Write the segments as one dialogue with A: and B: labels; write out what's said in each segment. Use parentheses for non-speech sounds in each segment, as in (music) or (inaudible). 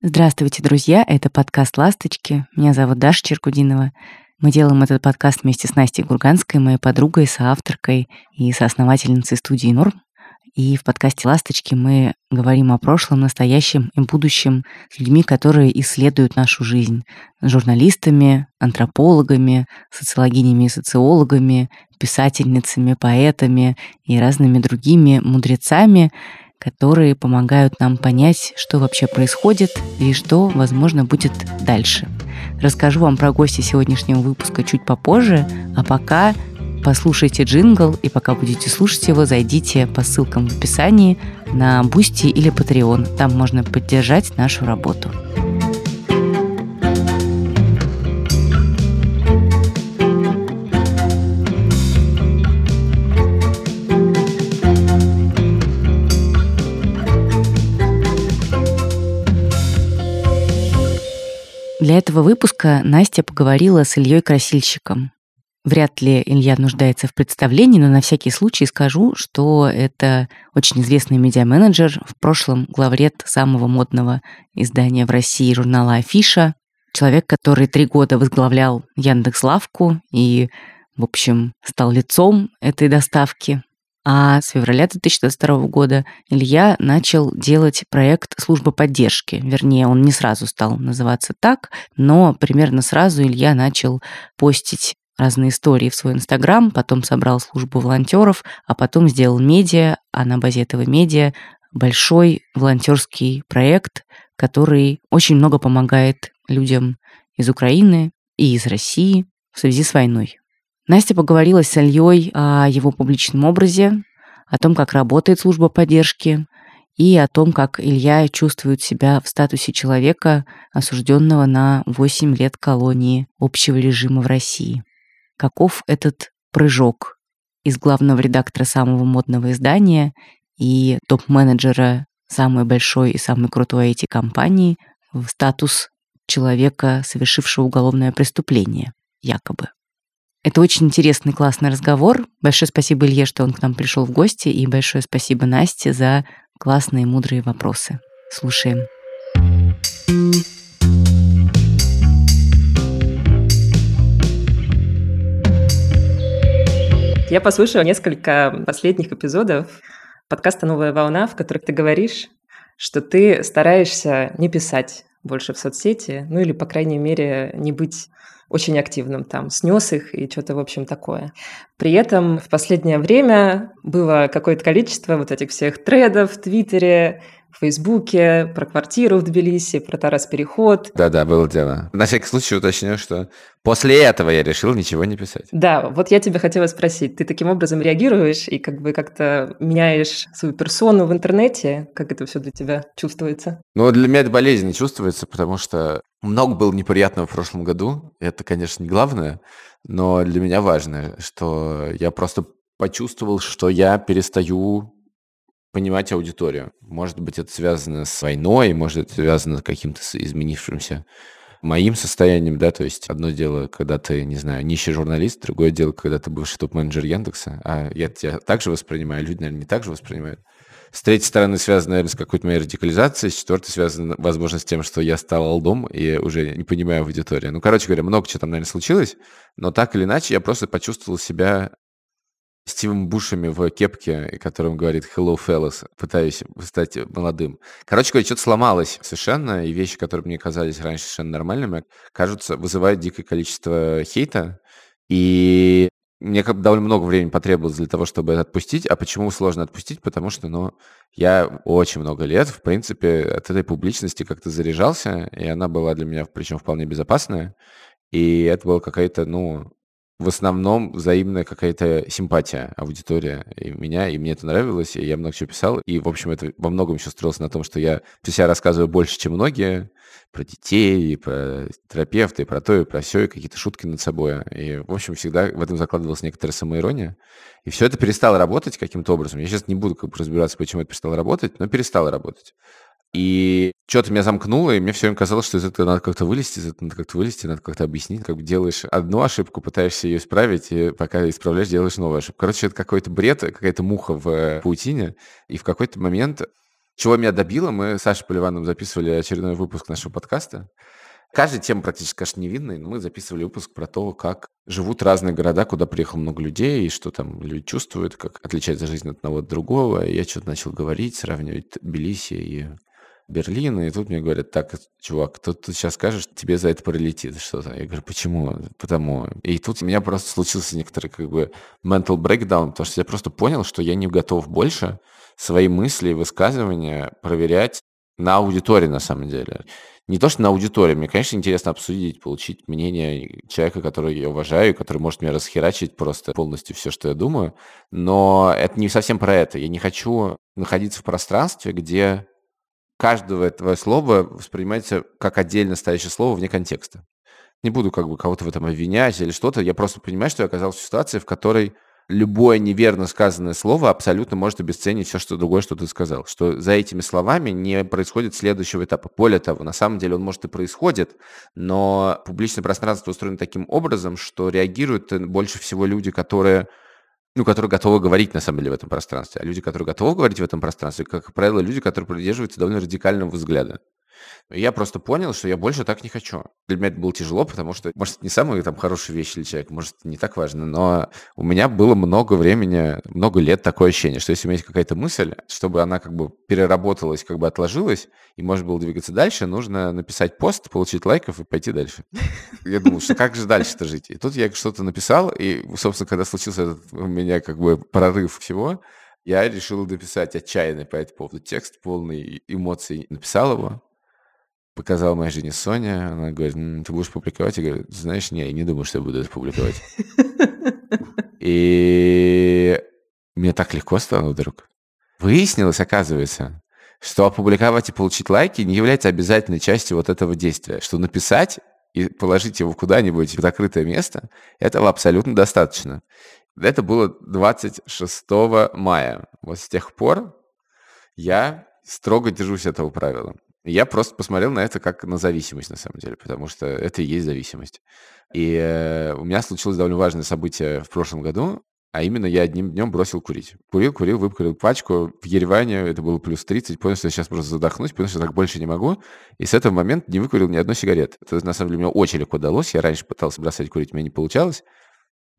A: Здравствуйте, друзья! Это подкаст «Ласточки». Меня зовут Даша Черкудинова. Мы делаем этот подкаст вместе с Настей Гурганской, моей подругой, соавторкой и соосновательницей студии «Норм». И в подкасте «Ласточки» мы говорим о прошлом, настоящем и будущем с людьми, которые исследуют нашу жизнь. С журналистами, антропологами, социологинями и социологами, писательницами, поэтами и разными другими мудрецами, которые помогают нам понять, что вообще происходит и что, возможно, будет дальше. Расскажу вам про гостя сегодняшнего выпуска чуть попозже, а пока послушайте джингл, и пока будете слушать его, зайдите по ссылкам в описании на Boosty или Patreon. Там можно поддержать нашу работу. Для этого выпуска Настя поговорила с Ильей Красильщиком. Вряд ли Илья нуждается в представлении, но на всякий случай скажу, что это очень известный медиа-менеджер, в прошлом главред самого модного издания в России журнала «Афиша», человек, который три года возглавлял Яндекс.Лавку и, в общем, стал лицом этой доставки. А с февраля 2022 года Илья начал делать проект службы поддержки. Вернее, он не сразу стал называться так, но примерно сразу Илья начал постить разные истории в свой Инстаграм, потом собрал службу волонтеров, а потом сделал медиа, а на базе этого медиа большой волонтерский проект, который очень много помогает людям из Украины и из России в связи с войной. Настя поговорила с Ильей о его публичном образе, о том, как работает служба поддержки, и о том, как Илья чувствует себя в статусе человека, осужденного на 8 лет колонии общего режима в России. Каков этот прыжок из главного редактора самого модного издания и топ-менеджера самой большой и самой крутой IT-компании в статус человека, совершившего уголовное преступление, якобы. Это очень интересный, классный разговор. Большое спасибо Илье, что он к нам пришел в гости, и большое спасибо Насте за классные, мудрые вопросы. Слушаем.
B: Я послушала несколько последних эпизодов подкаста «Новая волна», в которых ты говоришь, что ты стараешься не писать больше в соцсети, ну или, по крайней мере, не быть очень активным там, снес их и что-то, в общем, такое. При этом в последнее время было какое-то количество вот этих всех тредов в Твиттере, в Фейсбуке, про квартиру в Тбилиси, про Тарас Переход.
C: Да-да, было дело. На всякий случай уточню, что после этого я решил ничего не писать.
B: Да, вот я тебя хотела спросить, ты таким образом реагируешь и как бы как-то меняешь свою персону в интернете? Как это все для тебя чувствуется?
C: Ну, для меня это болезненно чувствуется, потому что много было неприятного в прошлом году. Это, конечно, не главное, но для меня важно, что я просто почувствовал, что я перестаю понимать аудиторию. Может быть, это связано с войной, может, это связано с каким-то изменившимся моим состоянием, да, то есть одно дело, когда ты, не знаю, нищий журналист, другое дело, когда ты бывший топ-менеджер Яндекса, а я тебя также воспринимаю, люди, наверное, не так же воспринимают. С третьей стороны, связано, наверное, с какой-то моей радикализацией. С четвертой связано, возможно, с тем, что я стал алдом и уже не понимаю аудиторию. Ну, короче говоря, много чего там, наверное, случилось, но так или иначе я просто почувствовал себя Стивом Бушами в кепке, которым говорит «Hello, fellas», пытаюсь стать молодым. Короче говоря, что-то сломалось совершенно, и вещи, которые мне казались раньше совершенно нормальными, кажутся, вызывают дикое количество хейта, и мне как довольно много времени потребовалось для того, чтобы это отпустить. А почему сложно отпустить? Потому что, ну, я очень много лет, в принципе, от этой публичности как-то заряжался, и она была для меня, причем, вполне безопасная. И это была какая-то, ну, в основном взаимная какая-то симпатия аудитория и меня, и мне это нравилось, и я много чего писал, и, в общем, это во многом еще строилось на том, что я про себя рассказываю больше, чем многие, про детей, и про терапевта, и про то, и про все, и какие-то шутки над собой. И, в общем, всегда в этом закладывалась некоторая самоирония. И все это перестало работать каким-то образом. Я сейчас не буду как бы разбираться, почему это перестало работать, но перестало работать. И что-то меня замкнуло, и мне все время казалось, что из этого надо как-то вылезти, из этого надо как-то вылезти, надо как-то объяснить, как делаешь одну ошибку, пытаешься ее исправить, и пока исправляешь, делаешь новую ошибку. Короче, это какой-то бред, какая-то муха в паутине, и в какой-то момент чего меня добило, мы с Сашей Поливановым записывали очередной выпуск нашего подкаста. Каждая тема практически, конечно, невинная, но мы записывали выпуск про то, как живут разные города, куда приехало много людей, и что там люди чувствуют, как отличается жизнь от одного от другого. И я что-то начал говорить, сравнивать Тбилиси и Берлин, и тут мне говорят, так, чувак, тут ты сейчас скажешь, тебе за это прилетит что-то. Я говорю, почему? Потому. И тут у меня просто случился некоторый как бы mental breakdown, потому что я просто понял, что я не готов больше свои мысли и высказывания проверять на аудитории на самом деле. Не то, что на аудитории. Мне, конечно, интересно обсудить, получить мнение человека, которого я уважаю, который может меня расхерачить просто полностью все, что я думаю. Но это не совсем про это. Я не хочу находиться в пространстве, где каждого этого слова воспринимается как отдельно стоящее слово вне контекста. Не буду как бы кого-то в этом обвинять или что-то. Я просто понимаю, что я оказался в ситуации, в которой любое неверно сказанное слово абсолютно может обесценить все, что другое, что ты сказал. Что за этими словами не происходит следующего этапа. Более того, на самом деле он может и происходит, но публичное пространство устроено таким образом, что реагируют больше всего люди, которые ну, которые готовы говорить, на самом деле, в этом пространстве. А люди, которые готовы говорить в этом пространстве, как правило, люди, которые придерживаются довольно радикального взгляда. Я просто понял, что я больше так не хочу. Для меня это было тяжело, потому что, может, это не самая там хорошая вещь для человека, может, не так важно, но у меня было много времени, много лет такое ощущение, что если у меня есть какая-то мысль, чтобы она как бы переработалась, как бы отложилась, и можно было двигаться дальше, нужно написать пост, получить лайков и пойти дальше. Я думал, что как же дальше-то жить? И тут я что-то написал, и, собственно, когда случился этот у меня как бы прорыв всего, я решил написать отчаянный по этому поводу текст, полный эмоций. Написал его, показала моей жене Соня, она говорит, ты будешь публиковать? Я говорю, знаешь, не, я не думаю, что я буду это публиковать. (laughs) И мне так легко стало вдруг. Выяснилось, оказывается, что опубликовать и получить лайки не является обязательной частью вот этого действия, что написать и положить его куда-нибудь в закрытое место, этого абсолютно достаточно. Это было 26 мая. Вот с тех пор я строго держусь этого правила. Я просто посмотрел на это как на зависимость, на самом деле, потому что это и есть зависимость. И э, у меня случилось довольно важное событие в прошлом году, а именно я одним днем бросил курить. Курил, курил, выпкурил пачку. В Ереване это было плюс 30. Понял, что я сейчас просто задохнусь, понял, что так больше не могу. И с этого момента не выкурил ни одной сигареты. Это, на самом деле, мне очень легко удалось. Я раньше пытался бросать курить, у меня не получалось.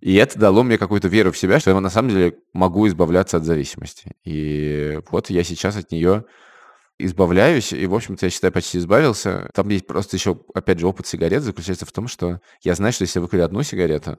C: И это дало мне какую-то веру в себя, что я на самом деле могу избавляться от зависимости. И вот я сейчас от нее избавляюсь, и, в общем-то, я считаю, почти избавился. Там есть просто еще, опять же, опыт сигарет заключается в том, что я знаю, что если я выкурю одну сигарету,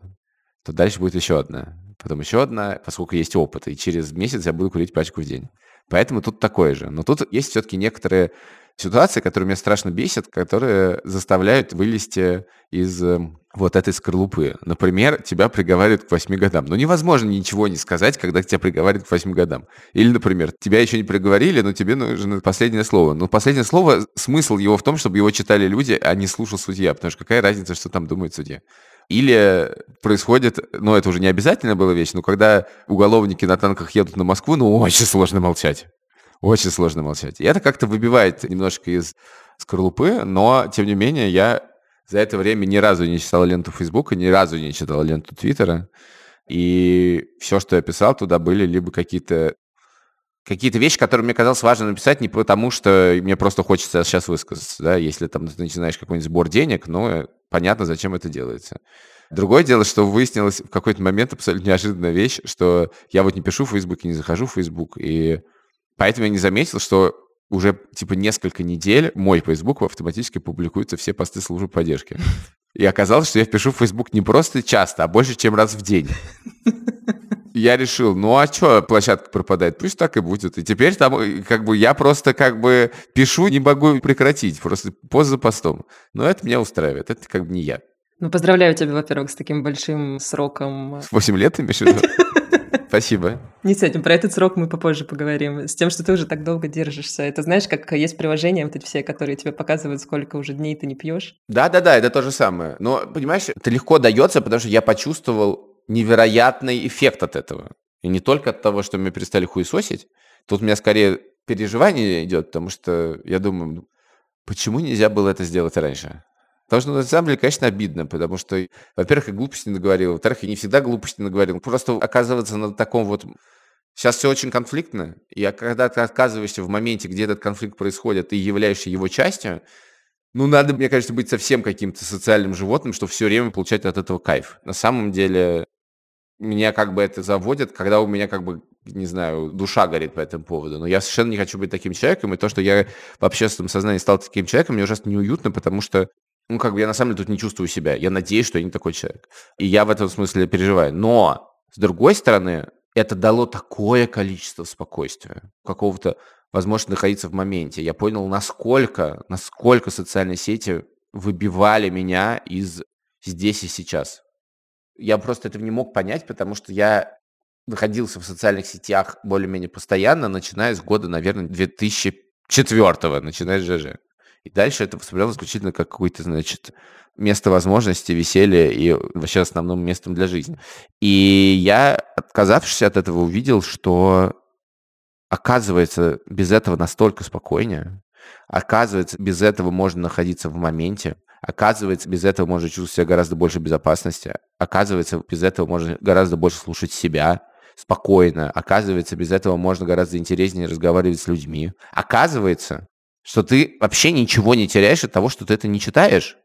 C: то дальше будет еще одна, потом еще одна, поскольку есть опыт, и через месяц я буду курить пачку в день. Поэтому тут такое же. Но тут есть все-таки некоторые ситуации, которые меня страшно бесят, которые заставляют вылезти из эм, вот этой скорлупы. Например, тебя приговаривают к 8 годам. Ну, невозможно ничего не сказать, когда тебя приговаривают к 8 годам. Или, например, тебя еще не приговорили, но тебе нужно последнее слово. Но последнее слово, смысл его в том, чтобы его читали люди, а не слушал судья, потому что какая разница, что там думает судья. Или происходит, ну, это уже не обязательно была вещь, но когда уголовники на танках едут на Москву, ну, очень сложно молчать. Очень сложно молчать. И это как-то выбивает немножко из скорлупы, но, тем не менее, я за это время ни разу не читал ленту Фейсбука, ни разу не читал ленту Твиттера. И все, что я писал, туда были либо какие-то какие-то вещи, которые мне казалось важно написать не потому, что мне просто хочется сейчас высказаться, да, если там ты начинаешь какой-нибудь сбор денег, ну, понятно, зачем это делается. Другое дело, что выяснилось в какой-то момент абсолютно неожиданная вещь, что я вот не пишу в Facebook, не захожу в Facebook, и поэтому я не заметил, что уже типа несколько недель мой Facebook автоматически публикуются все посты службы поддержки. И оказалось, что я пишу в Facebook не просто часто, а больше, чем раз в день. Я решил, ну а что площадка пропадает? Пусть так и будет. И теперь там э, как бы я просто как бы пишу, не могу прекратить, просто пост за постом. Но это меня устраивает, это как бы не я.
B: Ну, поздравляю тебя, во-первых, с таким большим сроком.
C: Восемь лет, имеешь в виду? (laughs) Спасибо.
B: Не этим, про этот срок мы попозже поговорим. С тем, что ты уже так долго держишься. Это знаешь, как есть приложения вот эти все, которые тебе показывают, сколько уже дней ты не пьешь?
C: Да-да-да, это то же самое. Но, понимаешь, это легко дается, потому что я почувствовал невероятный эффект от этого. И не только от того, что мы перестали хуесосить. Тут у меня скорее переживание идет, потому что я думаю, почему нельзя было это сделать раньше? Потому что, ну, на самом деле, конечно, обидно, потому что, во-первых, я глупости наговорил, во-вторых, я не всегда глупости наговорил. Просто оказываться на таком вот Сейчас все очень конфликтно, и когда ты отказываешься в моменте, где этот конфликт происходит, и являешься его частью, ну, надо, мне кажется, быть совсем каким-то социальным животным, чтобы все время получать от этого кайф. На самом деле, меня как бы это заводит, когда у меня как бы, не знаю, душа горит по этому поводу. Но я совершенно не хочу быть таким человеком, и то, что я в общественном сознании стал таким человеком, мне ужасно неуютно, потому что ну, как бы я на самом деле тут не чувствую себя. Я надеюсь, что я не такой человек. И я в этом смысле переживаю. Но, с другой стороны, это дало такое количество спокойствия, какого-то возможность находиться в моменте. Я понял, насколько, насколько социальные сети выбивали меня из здесь и сейчас. Я просто этого не мог понять, потому что я находился в социальных сетях более-менее постоянно, начиная с года, наверное, 2004 начиная с ЖЖ. И дальше это воспринималось исключительно как какое-то, значит, место возможности, веселья и вообще основным местом для жизни. И я, отказавшись от этого, увидел, что оказывается, без этого настолько спокойнее. Оказывается, без этого можно находиться в моменте. Оказывается, без этого можно чувствовать себя гораздо больше безопасности. Оказывается, без этого можно гораздо больше слушать себя спокойно. Оказывается, без этого можно гораздо интереснее разговаривать с людьми. Оказывается, что ты вообще ничего не теряешь от того, что ты это не читаешь.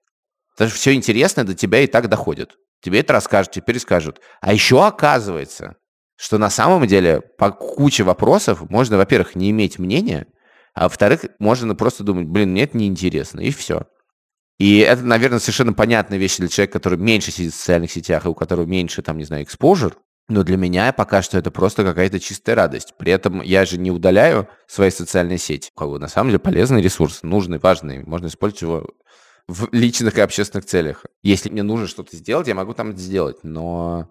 C: Даже все интересное до тебя и так доходит. Тебе это расскажут, теперь скажут. А еще оказывается, что на самом деле по куче вопросов можно, во-первых, не иметь мнения, а во-вторых, можно просто думать, блин, мне это неинтересно, и все. И это, наверное, совершенно понятная вещь для человека, который меньше сидит в социальных сетях и у которого меньше, там, не знаю, экспожир. Но для меня пока что это просто какая-то чистая радость. При этом я же не удаляю свои социальные сети. На самом деле полезный ресурс, нужный, важный. Можно использовать его в (laughs) личных и общественных целях. Если мне нужно что-то сделать, я могу там это сделать. Но,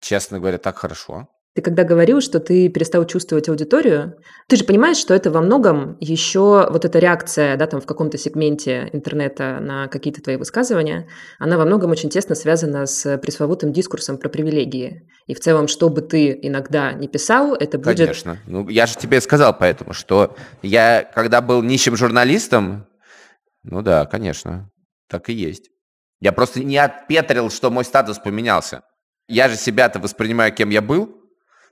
C: честно говоря, так хорошо.
B: Ты когда говорил, что ты перестал чувствовать аудиторию, ты же понимаешь, что это во многом еще вот эта реакция, да, там в каком-то сегменте интернета на какие-то твои высказывания, она во многом очень тесно связана с пресловутым дискурсом про привилегии. И в целом, что бы ты иногда не писал, это будет...
C: Конечно. Ну, я же тебе сказал поэтому, что я, когда был нищим журналистом, ну да, конечно, так и есть. Я просто не отпетрил, что мой статус поменялся. Я же себя-то воспринимаю, кем я был,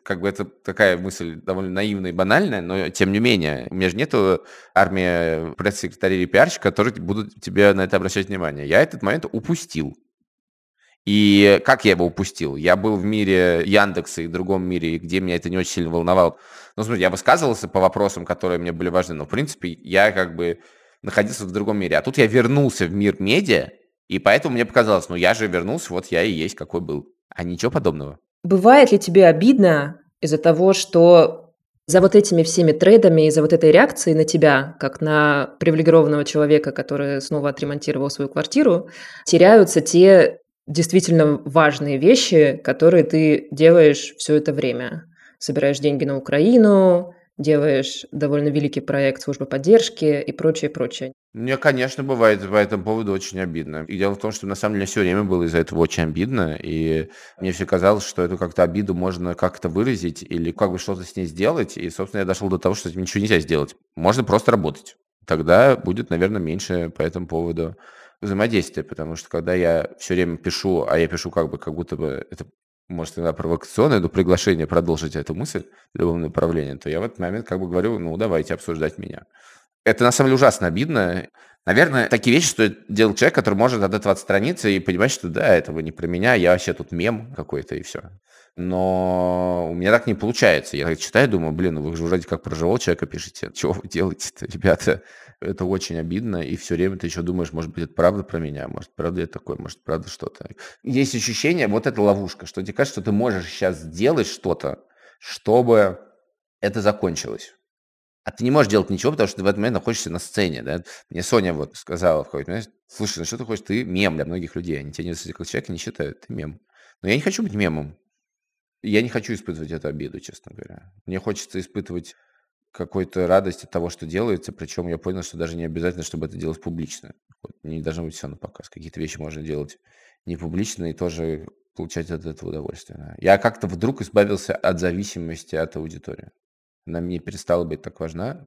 C: как бы это такая мысль довольно наивная и банальная, но тем не менее, у меня же нету армии пресс-секретарей и пиарщиков, которые будут тебе на это обращать внимание. Я этот момент упустил. И как я его упустил? Я был в мире Яндекса и в другом мире, где меня это не очень сильно волновало. Ну, смотри, я высказывался по вопросам, которые мне были важны, но, в принципе, я как бы находился в другом мире. А тут я вернулся в мир медиа, и поэтому мне показалось, ну, я же вернулся, вот я и есть, какой был. А ничего подобного.
B: Бывает ли тебе обидно из-за того, что за вот этими всеми трейдами и за вот этой реакцией на тебя, как на привилегированного человека, который снова отремонтировал свою квартиру, теряются те действительно важные вещи, которые ты делаешь все это время. Собираешь деньги на Украину, делаешь довольно великий проект службы поддержки и прочее, прочее.
C: Мне, конечно, бывает по этому поводу очень обидно. И дело в том, что на самом деле все время было из-за этого очень обидно, и мне все казалось, что эту как-то обиду можно как-то выразить или как бы что-то с ней сделать, и, собственно, я дошел до того, что с этим ничего нельзя сделать. Можно просто работать. Тогда будет, наверное, меньше по этому поводу взаимодействия, потому что когда я все время пишу, а я пишу как бы как будто бы это может, иногда провокационное, но приглашение продолжить эту мысль в любом направлении, то я в этот момент как бы говорю, ну, давайте обсуждать меня. Это на самом деле ужасно обидно. Наверное, такие вещи стоит делать человек, который может от этого отстраниться и понимать, что да, этого не про меня, я вообще тут мем какой-то и все. Но у меня так не получается. Я так читаю, думаю, блин, ну вы же вроде как про живого человека пишете. (laughs) Чего вы делаете-то, ребята? Это очень обидно, и все время ты еще думаешь, может быть, это правда про меня, может, правда я такой, может, правда что-то. Есть ощущение, вот эта ловушка, что тебе кажется, что ты можешь сейчас сделать что-то, чтобы это закончилось. А ты не можешь делать ничего, потому что ты в этот момент находишься на сцене, да? Мне Соня вот сказала в какой-то момент, слушай, ну что ты хочешь, ты мем для многих людей, они тебя не как человека не считают, ты мем. Но я не хочу быть мемом. Я не хочу испытывать эту обиду, честно говоря. Мне хочется испытывать какой-то радость от того, что делается, причем я понял, что даже не обязательно, чтобы это делать публично. Вот, не должно быть все на показ. Какие-то вещи можно делать не публично и тоже получать от этого удовольствие. Я как-то вдруг избавился от зависимости от аудитории. Она мне перестала быть так важна.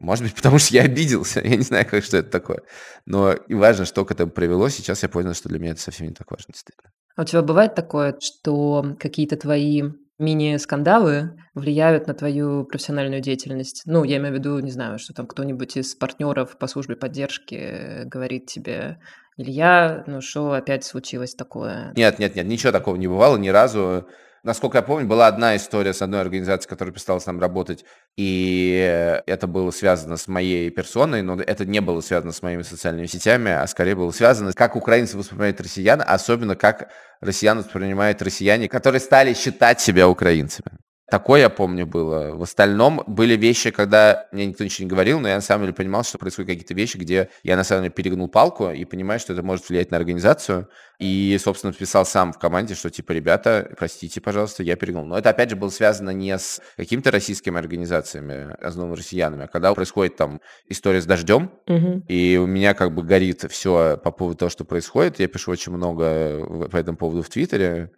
C: Может быть, (laughs) потому что я обиделся. Я не знаю, как, что это такое. Но и важно, что к этому привело. Сейчас я понял, что для меня это совсем не так важно, действительно.
B: А у тебя бывает такое, что какие-то твои мини-скандалы влияют на твою профессиональную деятельность? Ну, я имею в виду, не знаю, что там кто-нибудь из партнеров по службе поддержки говорит тебе, Илья, ну что опять случилось такое?
C: Нет, нет, нет, ничего такого не бывало ни разу. Насколько я помню, была одна история с одной организацией, которая перестала с нами работать, и это было связано с моей персоной, но это не было связано с моими социальными сетями, а скорее было связано, как украинцы воспринимают россиян, особенно как россиян воспринимают россияне, которые стали считать себя украинцами. Такое, я помню, было. В остальном были вещи, когда мне никто ничего не говорил, но я на самом деле понимал, что происходят какие-то вещи, где я на самом деле перегнул палку и понимаю, что это может влиять на организацию. И, собственно, писал сам в команде, что типа, ребята, простите, пожалуйста, я перегнул. Но это, опять же, было связано не с какими-то российскими организациями, основными россиянами, а когда происходит там история с дождем, угу. и у меня как бы горит все по поводу того, что происходит. Я пишу очень много по этому поводу в Твиттере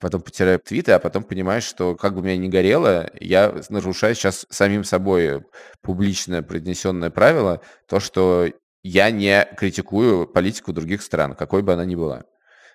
C: потом потеряю твиты, а потом понимаешь, что как бы меня ни горело, я нарушаю сейчас самим собой публичное произнесенное правило, то, что я не критикую политику других стран, какой бы она ни была.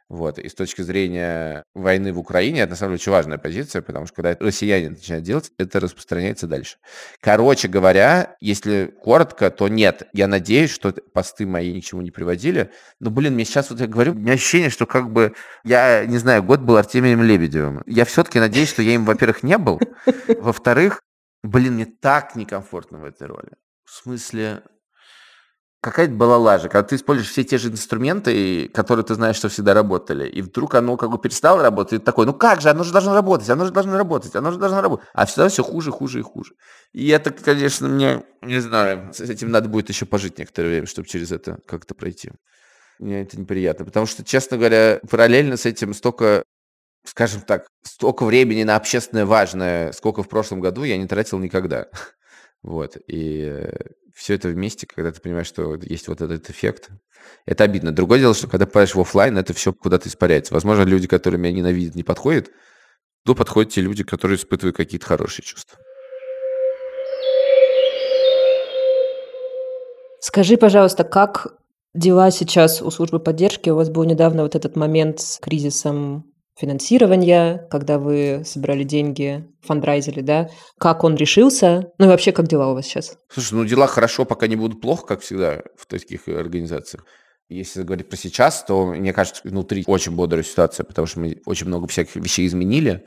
C: Вот. И с точки зрения войны в Украине, это на самом деле очень важная позиция, потому что когда россияне начинают делать, это распространяется дальше. Короче говоря, если коротко, то нет. Я надеюсь, что посты мои ни к чему не приводили. Но, блин, мне сейчас вот я говорю, у меня ощущение, что как бы я, не знаю, год был Артемием Лебедевым. Я все-таки надеюсь, что я им, во-первых, не был. Во-вторых, блин, мне так некомфортно в этой роли. В смысле, какая-то была лажа, когда ты используешь все те же инструменты, которые ты знаешь, что всегда работали, и вдруг оно как бы перестало работать, и ты такой, ну как же, оно же должно работать, оно же должно работать, оно же должно работать, а всегда все хуже, хуже и хуже. И это, конечно, мне, не знаю, с этим надо будет еще пожить некоторое время, чтобы через это как-то пройти. Мне это неприятно, потому что, честно говоря, параллельно с этим столько скажем так, столько времени на общественное важное, сколько в прошлом году я не тратил никогда. Вот. И все это вместе, когда ты понимаешь, что есть вот этот эффект, это обидно. Другое дело, что когда попадаешь в офлайн, это все куда-то испаряется. Возможно, люди, которые меня ненавидят, не подходят, то подходят те люди, которые испытывают какие-то хорошие чувства.
B: Скажи, пожалуйста, как дела сейчас у службы поддержки? У вас был недавно вот этот момент с кризисом финансирования, когда вы собирали деньги, фандрайзили, да? Как он решился? Ну и вообще, как дела у вас сейчас?
C: Слушай, ну дела хорошо, пока не будут плохо, как всегда в таких организациях. Если говорить про сейчас, то, мне кажется, внутри очень бодрая ситуация, потому что мы очень много всяких вещей изменили.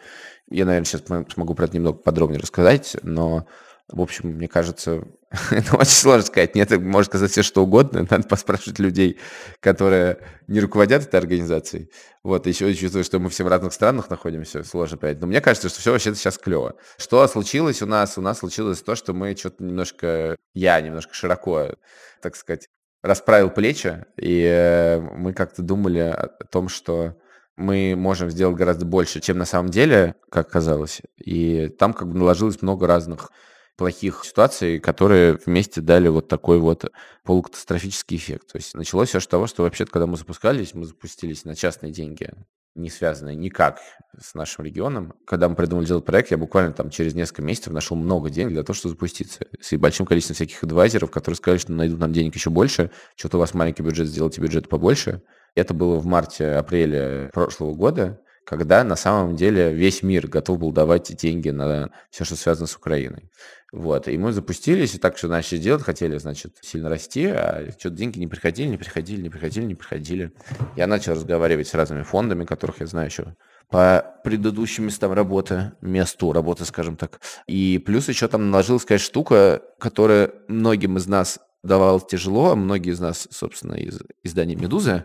C: Я, наверное, сейчас смогу про это немного подробнее рассказать, но в общем, мне кажется, (laughs) это очень сложно сказать. Нет, может сказать все что угодно. Надо поспрашивать людей, которые не руководят этой организацией. Вот, еще чувствую, что мы все в разных странах находимся, сложно понять. Но мне кажется, что все вообще сейчас клево. Что случилось у нас? У нас случилось то, что мы что-то немножко, я немножко широко, так сказать, расправил плечи, и э, мы как-то думали о том, что мы можем сделать гораздо больше, чем на самом деле, как казалось. И там как бы наложилось много разных плохих ситуаций, которые вместе дали вот такой вот полукатастрофический эффект. То есть началось все с того, что вообще когда мы запускались, мы запустились на частные деньги, не связанные никак с нашим регионом. Когда мы придумали делать проект, я буквально там через несколько месяцев нашел много денег для того, чтобы запуститься. С большим количеством всяких адвайзеров, которые сказали, что найдут нам денег еще больше, что-то у вас маленький бюджет, сделайте бюджет побольше. Это было в марте-апреле прошлого года когда на самом деле весь мир готов был давать деньги на все, что связано с Украиной. Вот, и мы запустились, и так что начали делать, хотели, значит, сильно расти, а что-то деньги не приходили, не приходили, не приходили, не приходили. Я начал разговаривать с разными фондами, которых я знаю еще по предыдущим местам работы, месту работы, скажем так. И плюс еще там наложилась, какая штука, которая многим из нас давалось тяжело, а многие из нас, собственно, из издания «Медузы»,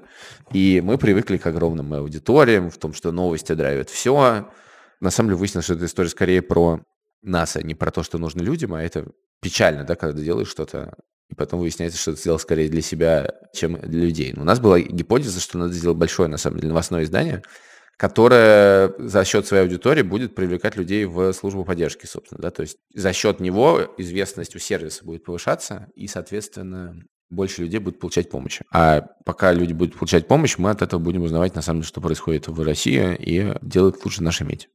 C: и мы привыкли к огромным аудиториям, в том, что новости драйвят все. На самом деле выяснилось, что эта история скорее про нас, а не про то, что нужно людям, а это печально, да, когда ты делаешь что-то, и потом выясняется, что ты сделал скорее для себя, чем для людей. Но у нас была гипотеза, что надо сделать большое, на самом деле, новостное издание, которое за счет своей аудитории будет привлекать людей в службу поддержки, собственно, да, то есть за счет него известность у сервиса будет повышаться, и, соответственно, больше людей будет получать помощь. А пока люди будут получать помощь, мы от этого будем узнавать, на самом деле, что происходит в России, и делать лучше наши медиа.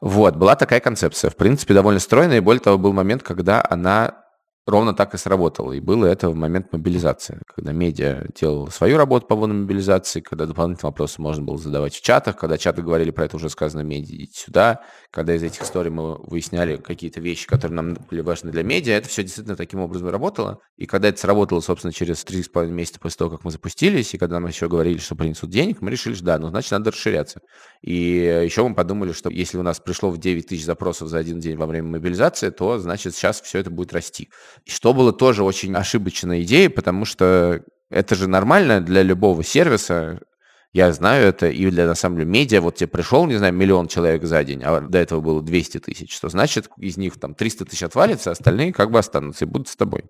C: Вот, была такая концепция. В принципе, довольно стройная, и более того, был момент, когда она ровно так и сработало. И было это в момент мобилизации, когда медиа делал свою работу по вводу мобилизации, когда дополнительные вопросы можно было задавать в чатах, когда чаты говорили про это уже сказано медиа, идите сюда, когда из этих историй мы выясняли какие-то вещи, которые нам были важны для медиа, это все действительно таким образом работало. И когда это сработало, собственно, через три с половиной месяца после того, как мы запустились, и когда нам еще говорили, что принесут денег, мы решили, что да, ну, значит, надо расширяться. И еще мы подумали, что если у нас пришло в 9 тысяч запросов за один день во время мобилизации, то, значит, сейчас все это будет расти. Что было тоже очень ошибочной идеей, потому что это же нормально для любого сервиса, я знаю это, и для, на самом деле, медиа, вот тебе пришел, не знаю, миллион человек за день, а до этого было 200 тысяч, что значит, из них там 300 тысяч отвалится, остальные как бы останутся и будут с тобой.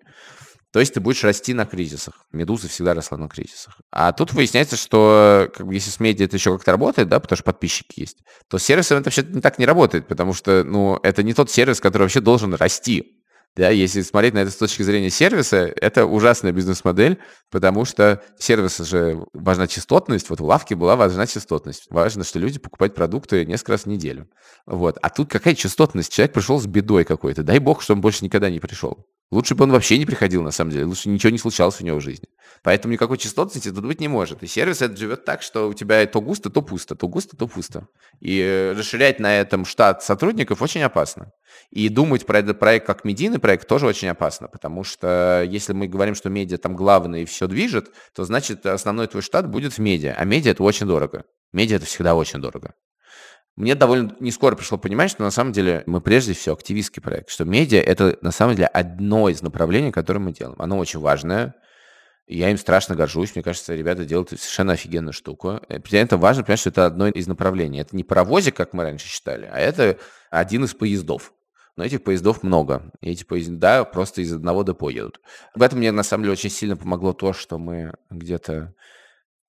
C: То есть ты будешь расти на кризисах. Медуза всегда росла на кризисах. А тут выясняется, что как бы, если с медиа это еще как-то работает, да, потому что подписчики есть, то с сервисом это вообще так не работает, потому что, ну, это не тот сервис, который вообще должен расти. Да, если смотреть на это с точки зрения сервиса, это ужасная бизнес-модель, потому что сервиса же важна частотность. Вот в лавке была важна частотность. Важно, что люди покупают продукты несколько раз в неделю. Вот. А тут какая частотность? Человек пришел с бедой какой-то. Дай бог, что он больше никогда не пришел. Лучше бы он вообще не приходил, на самом деле. Лучше ничего не случалось у него в жизни. Поэтому никакой частотности тут быть не может. И сервис это живет так, что у тебя то густо, то пусто, то густо, то пусто. И э, расширять на этом штат сотрудников очень опасно. И думать про этот проект как медийный проект тоже очень опасно, потому что если мы говорим, что медиа там главное и все движет, то значит основной твой штат будет в медиа. А медиа это очень дорого. Медиа это всегда очень дорого. Мне довольно не скоро пришло понимать, что на самом деле мы прежде всего активистский проект, что медиа – это на самом деле одно из направлений, которое мы делаем. Оно очень важное, я им страшно горжусь. Мне кажется, ребята делают совершенно офигенную штуку. Э, при этом важно понимать, что это одно из направлений. Это не паровозик, как мы раньше считали, а это один из поездов. Но этих поездов много. И эти поезда просто из одного депо едут. В этом мне, на самом деле, очень сильно помогло то, что мы где-то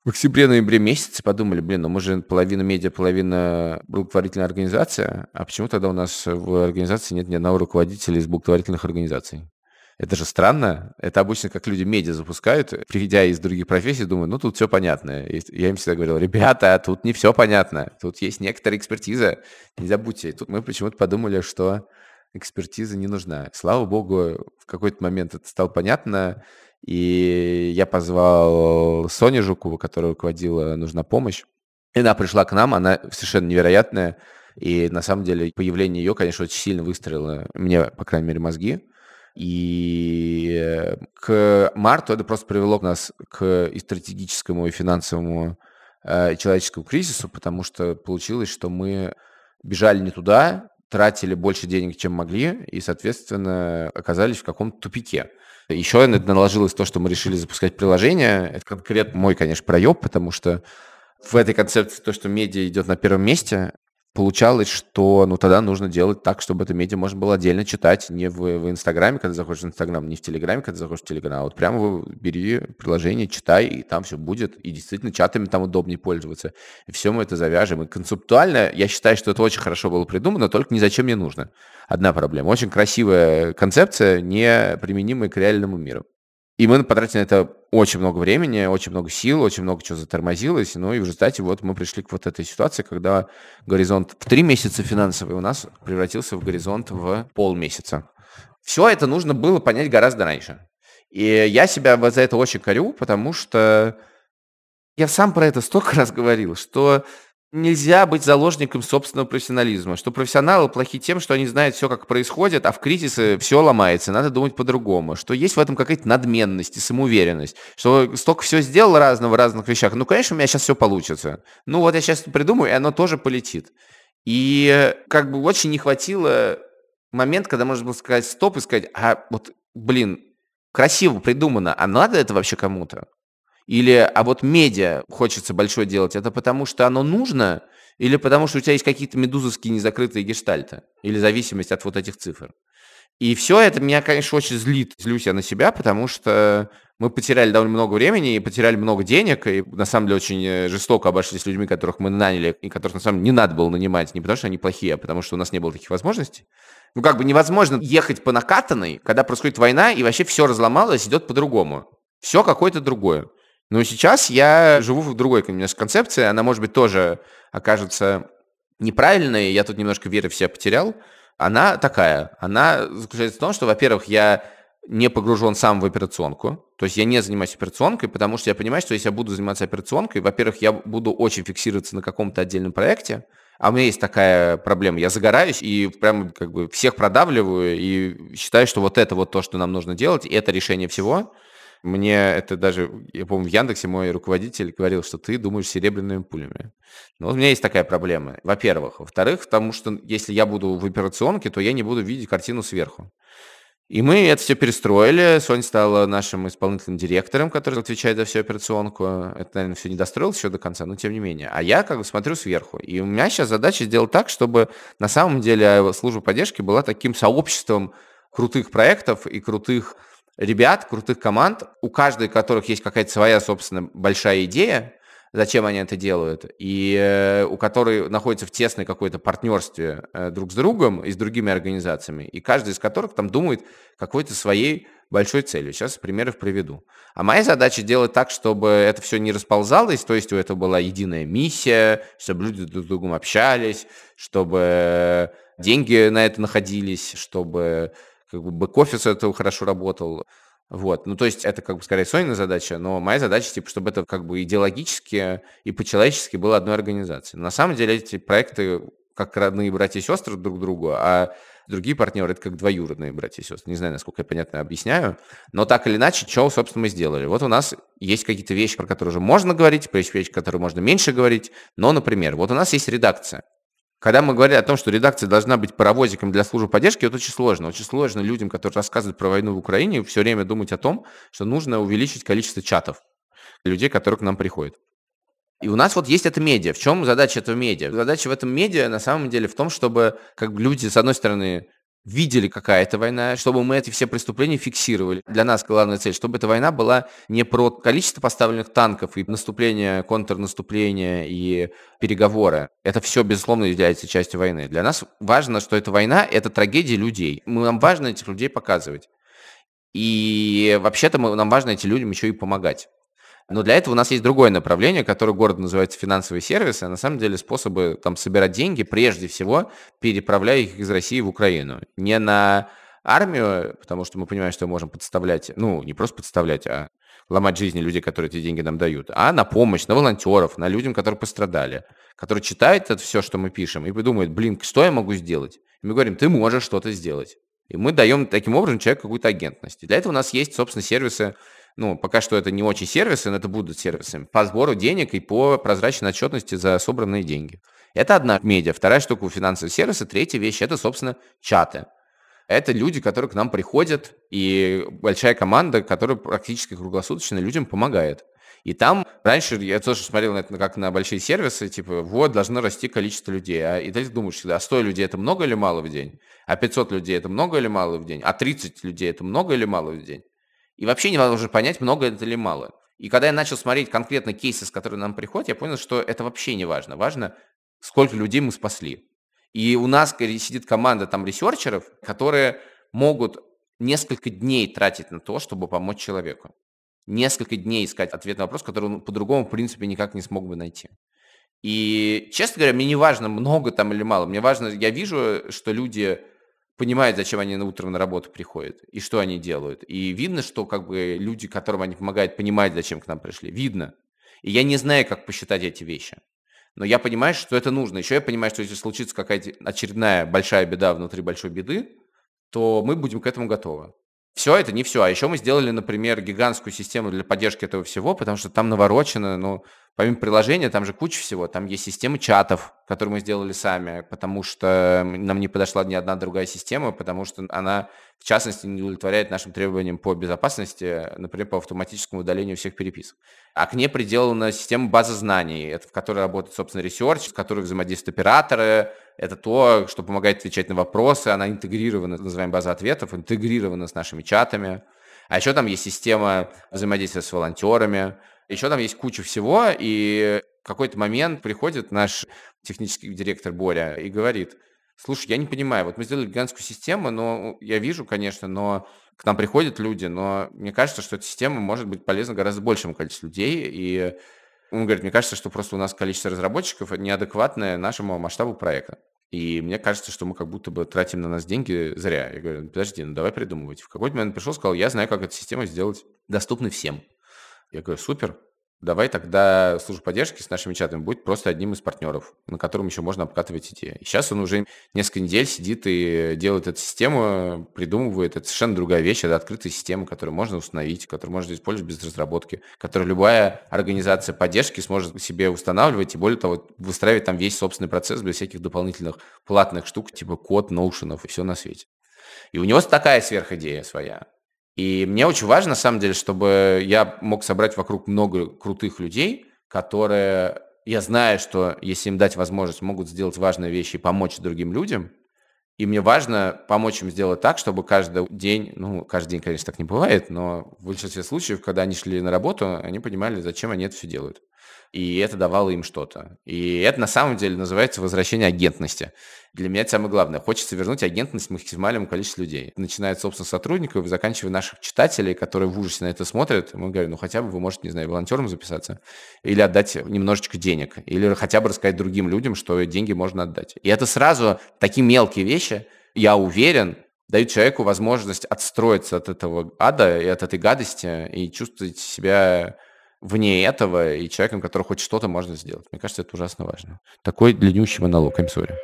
C: в октябре-ноябре месяце подумали, блин, ну мы же половина медиа, половина благотворительная организация, а почему тогда у нас в организации нет ни одного руководителя из благотворительных организаций? Это же странно. Это обычно как люди медиа запускают, приходя из других профессий, думаю, ну тут все понятно. И я им всегда говорил, ребята, тут не все понятно. Тут есть некоторая экспертиза, не забудьте. И тут мы почему-то подумали, что экспертиза не нужна. Слава богу, в какой-то момент это стало понятно, и я позвал Соню Жукову, которая руководила «Нужна помощь». И она пришла к нам, она совершенно невероятная. И на самом деле появление ее, конечно, очень сильно выстроило мне, по крайней мере, мозги. И к марту это просто привело нас к и стратегическому, и финансовому, э, и человеческому кризису, потому что получилось, что мы бежали не туда, тратили больше денег, чем могли, и, соответственно, оказались в каком-то тупике. Еще наложилось то, что мы решили запускать приложение. Это конкретно мой, конечно, проеб, потому что в этой концепции то, что медиа идет на первом месте, получалось, что ну тогда нужно делать так, чтобы это медиа можно было отдельно читать не в, в Инстаграме, когда заходишь в Инстаграм, не в Телеграме, когда заходишь в Телеграм, а вот прямо бери приложение, читай, и там все будет, и действительно чатами там удобнее пользоваться. И все мы это завяжем. И концептуально я считаю, что это очень хорошо было придумано, только ни зачем не нужно. Одна проблема. Очень красивая концепция, не применимая к реальному миру. И мы потратили на это очень много времени, очень много сил, очень много чего затормозилось. Ну и в результате вот мы пришли к вот этой ситуации, когда горизонт в три месяца финансовый у нас превратился в горизонт в полмесяца. Все это нужно было понять гораздо раньше. И я себя за это очень корю, потому что я сам про это столько (laughs) раз говорил, что нельзя быть заложником собственного профессионализма, что профессионалы плохи тем, что они знают все, как происходит, а в кризисе все ломается, надо думать по-другому, что есть в этом какая-то надменность и самоуверенность, что столько все сделал разного разных вещах, ну, конечно, у меня сейчас все получится. Ну, вот я сейчас придумаю, и оно тоже полетит. И как бы очень не хватило момент, когда можно было сказать стоп и сказать, а вот, блин, красиво придумано, а надо это вообще кому-то? Или, а вот медиа хочется большое делать, это потому что оно нужно, или потому что у тебя есть какие-то медузовские незакрытые гештальты, или зависимость от вот этих цифр. И все это меня, конечно, очень злит. Злюсь я на себя, потому что мы потеряли довольно много времени и потеряли много денег, и на самом деле очень э, жестоко обошлись с людьми, которых мы наняли, и которых на самом деле не надо было нанимать, не потому что они плохие, а потому что у нас не было таких возможностей. Ну, как бы невозможно ехать по накатанной, когда происходит война, и вообще все разломалось, идет по-другому. Все какое-то другое. Но сейчас я живу в другой немножко концепции, она, может быть, тоже окажется неправильной, я тут немножко веры в потерял. Она такая, она заключается в том, что, во-первых, я не погружен сам в операционку, то есть я не занимаюсь операционкой, потому что я понимаю, что если я буду заниматься операционкой, во-первых, я буду очень фиксироваться на каком-то отдельном проекте, а у меня есть такая проблема, я загораюсь и прям как бы всех продавливаю и считаю, что вот это вот то, что нам нужно делать, и это решение всего. Мне это даже, я помню, в Яндексе мой руководитель говорил, что ты думаешь серебряными пулями. Но у меня есть такая проблема, во-первых. Во-вторых, потому что если я буду в операционке, то я не буду видеть картину сверху. И мы это все перестроили. Соня стала нашим исполнительным директором, который отвечает за всю операционку. Это, наверное, все не достроилось еще до конца, но тем не менее. А я как бы смотрю сверху. И у меня сейчас задача сделать так, чтобы на самом деле служба поддержки была таким сообществом крутых проектов и крутых ребят, крутых команд, у каждой которых есть какая-то своя, собственно, большая идея, зачем они это делают, и э, у которой находится в тесной какой-то партнерстве э, друг с другом и с другими организациями, и каждый из которых там думает какой-то своей большой целью. Сейчас примеров приведу. А моя задача делать так, чтобы это все не расползалось, то есть у этого была единая миссия, чтобы люди друг с другом общались, чтобы деньги на это находились, чтобы как бы бэк-офис этого хорошо работал. Вот, ну то есть это как бы скорее Сонина задача, но моя задача, типа, чтобы это как бы идеологически и по-человечески было одной организацией. на самом деле эти проекты как родные братья и сестры друг другу, а другие партнеры это как двоюродные братья и сестры. Не знаю, насколько я понятно объясняю, но так или иначе, что, собственно, мы сделали? Вот у нас есть какие-то вещи, про которые уже можно говорить, есть вещи, про которые можно меньше говорить, но, например, вот у нас есть редакция. Когда мы говорим о том, что редакция должна быть паровозиком для службы поддержки, это очень сложно. Очень сложно людям, которые рассказывают про войну в Украине, все время думать о том, что нужно увеличить количество чатов людей, которые к нам приходят. И у нас вот есть это медиа. В чем задача этого медиа? Задача в этом медиа на самом деле в том, чтобы как люди, с одной стороны, видели, какая это война, чтобы мы эти все преступления фиксировали. Для нас главная цель, чтобы эта война была не про количество поставленных танков и наступление, контрнаступление и переговоры. Это все, безусловно, является частью войны. Для нас важно, что эта война – это трагедия людей. Нам важно этих людей показывать. И вообще-то нам важно этим людям еще и помогать. Но для этого у нас есть другое направление, которое город называется финансовые сервисы, а на самом деле способы там собирать деньги, прежде всего, переправляя их из России в Украину. Не на армию, потому что мы понимаем, что мы можем подставлять, ну, не просто подставлять, а ломать жизни людей, которые эти деньги нам дают, а на помощь, на волонтеров, на людям, которые пострадали, которые читают это все, что мы пишем, и думают, блин, что я могу сделать? И мы говорим, ты можешь что-то сделать. И мы даем таким образом человеку какую-то агентность. И для этого у нас есть, собственно, сервисы ну, пока что это не очень сервисы, но это будут сервисы, по сбору денег и по прозрачной отчетности за собранные деньги. Это одна медиа. Вторая штука у финансовых сервисов. Третья вещь – это, собственно, чаты. Это люди, которые к нам приходят, и большая команда, которая практически круглосуточно людям помогает. И там раньше я тоже смотрел на это как на большие сервисы, типа, вот, должно расти количество людей. А, и ты думаешь всегда, а 100 людей это много или мало в день? А 500 людей это много или мало в день? А 30 людей это много или мало в день? И вообще невозможно понять, много это или мало. И когда я начал смотреть конкретно кейсы, с которыми нам приходят, я понял, что это вообще не важно. Важно, сколько людей мы спасли. И у нас сидит команда там ресерчеров, которые могут несколько дней тратить на то, чтобы помочь человеку. Несколько дней искать ответ на вопрос, который он по-другому, в принципе, никак не смог бы найти. И, честно говоря, мне не важно, много там или мало. Мне важно, я вижу, что люди понимают, зачем они на утром на работу приходят и что они делают. И видно, что как бы люди, которым они помогают, понимают, зачем к нам пришли. Видно. И я не знаю, как посчитать эти вещи. Но я понимаю, что это нужно. Еще я понимаю, что если случится какая-то очередная большая беда внутри большой беды, то мы будем к этому готовы. Все это не все. А еще мы сделали, например, гигантскую систему для поддержки этого всего, потому что там наворочено, ну, помимо приложения, там же куча всего. Там есть системы чатов, которые мы сделали сами, потому что нам не подошла ни одна другая система, потому что она, в частности, не удовлетворяет нашим требованиям по безопасности, например, по автоматическому удалению всех переписок. А к ней приделана система базы знаний, в которой работает, собственно, research, с которой взаимодействуют операторы, это то, что помогает отвечать на вопросы, она интегрирована, называем база ответов, интегрирована с нашими чатами. А еще там есть система взаимодействия с волонтерами, еще там есть куча всего, и в какой-то момент приходит наш технический директор Боря и говорит, слушай, я не понимаю, вот мы сделали гигантскую систему, но я вижу, конечно, но к нам приходят люди, но мне кажется, что эта система может быть полезна гораздо большему количеству людей, и он говорит, мне кажется, что просто у нас количество разработчиков неадекватное нашему масштабу проекта. И мне кажется, что мы как будто бы тратим на нас деньги зря. Я говорю, подожди, ну давай придумывать. В какой-то момент пришел, сказал, я знаю, как эту систему сделать доступной всем. Я говорю, супер, Давай тогда служба поддержки с нашими чатами будет просто одним из партнеров, на котором еще можно обкатывать идеи. Сейчас он уже несколько недель сидит и делает эту систему, придумывает. Это совершенно другая вещь. Это открытая система, которую можно установить, которую можно использовать без разработки, которую любая организация поддержки сможет себе устанавливать и, более того, выстраивать там весь собственный процесс без всяких дополнительных платных штук, типа код, ноушенов и все на свете. И у него такая сверхидея своя. И мне очень важно, на самом деле, чтобы я мог собрать вокруг много крутых людей, которые, я знаю, что если им дать возможность, могут сделать важные вещи и помочь другим людям. И мне важно помочь им сделать так, чтобы каждый день, ну, каждый день, конечно, так не бывает, но в большинстве случаев, когда они шли на работу, они понимали, зачем они это все делают и это давало им что-то. И это на самом деле называется возвращение агентности. Для меня это самое главное. Хочется вернуть агентность максимальному количеству людей. Начиная, собственно, сотрудников, заканчивая наших читателей, которые в ужасе на это смотрят. Мы говорим, ну хотя бы вы можете, не знаю, волонтером записаться, или отдать немножечко денег, или хотя бы рассказать другим людям, что деньги можно отдать. И это сразу такие мелкие вещи, я уверен, дают человеку возможность отстроиться от этого ада и от этой гадости и чувствовать себя вне этого и человеком, который хоть что-то можно сделать. Мне кажется, это ужасно важно. Такой длиннющий монолог, I'm sorry.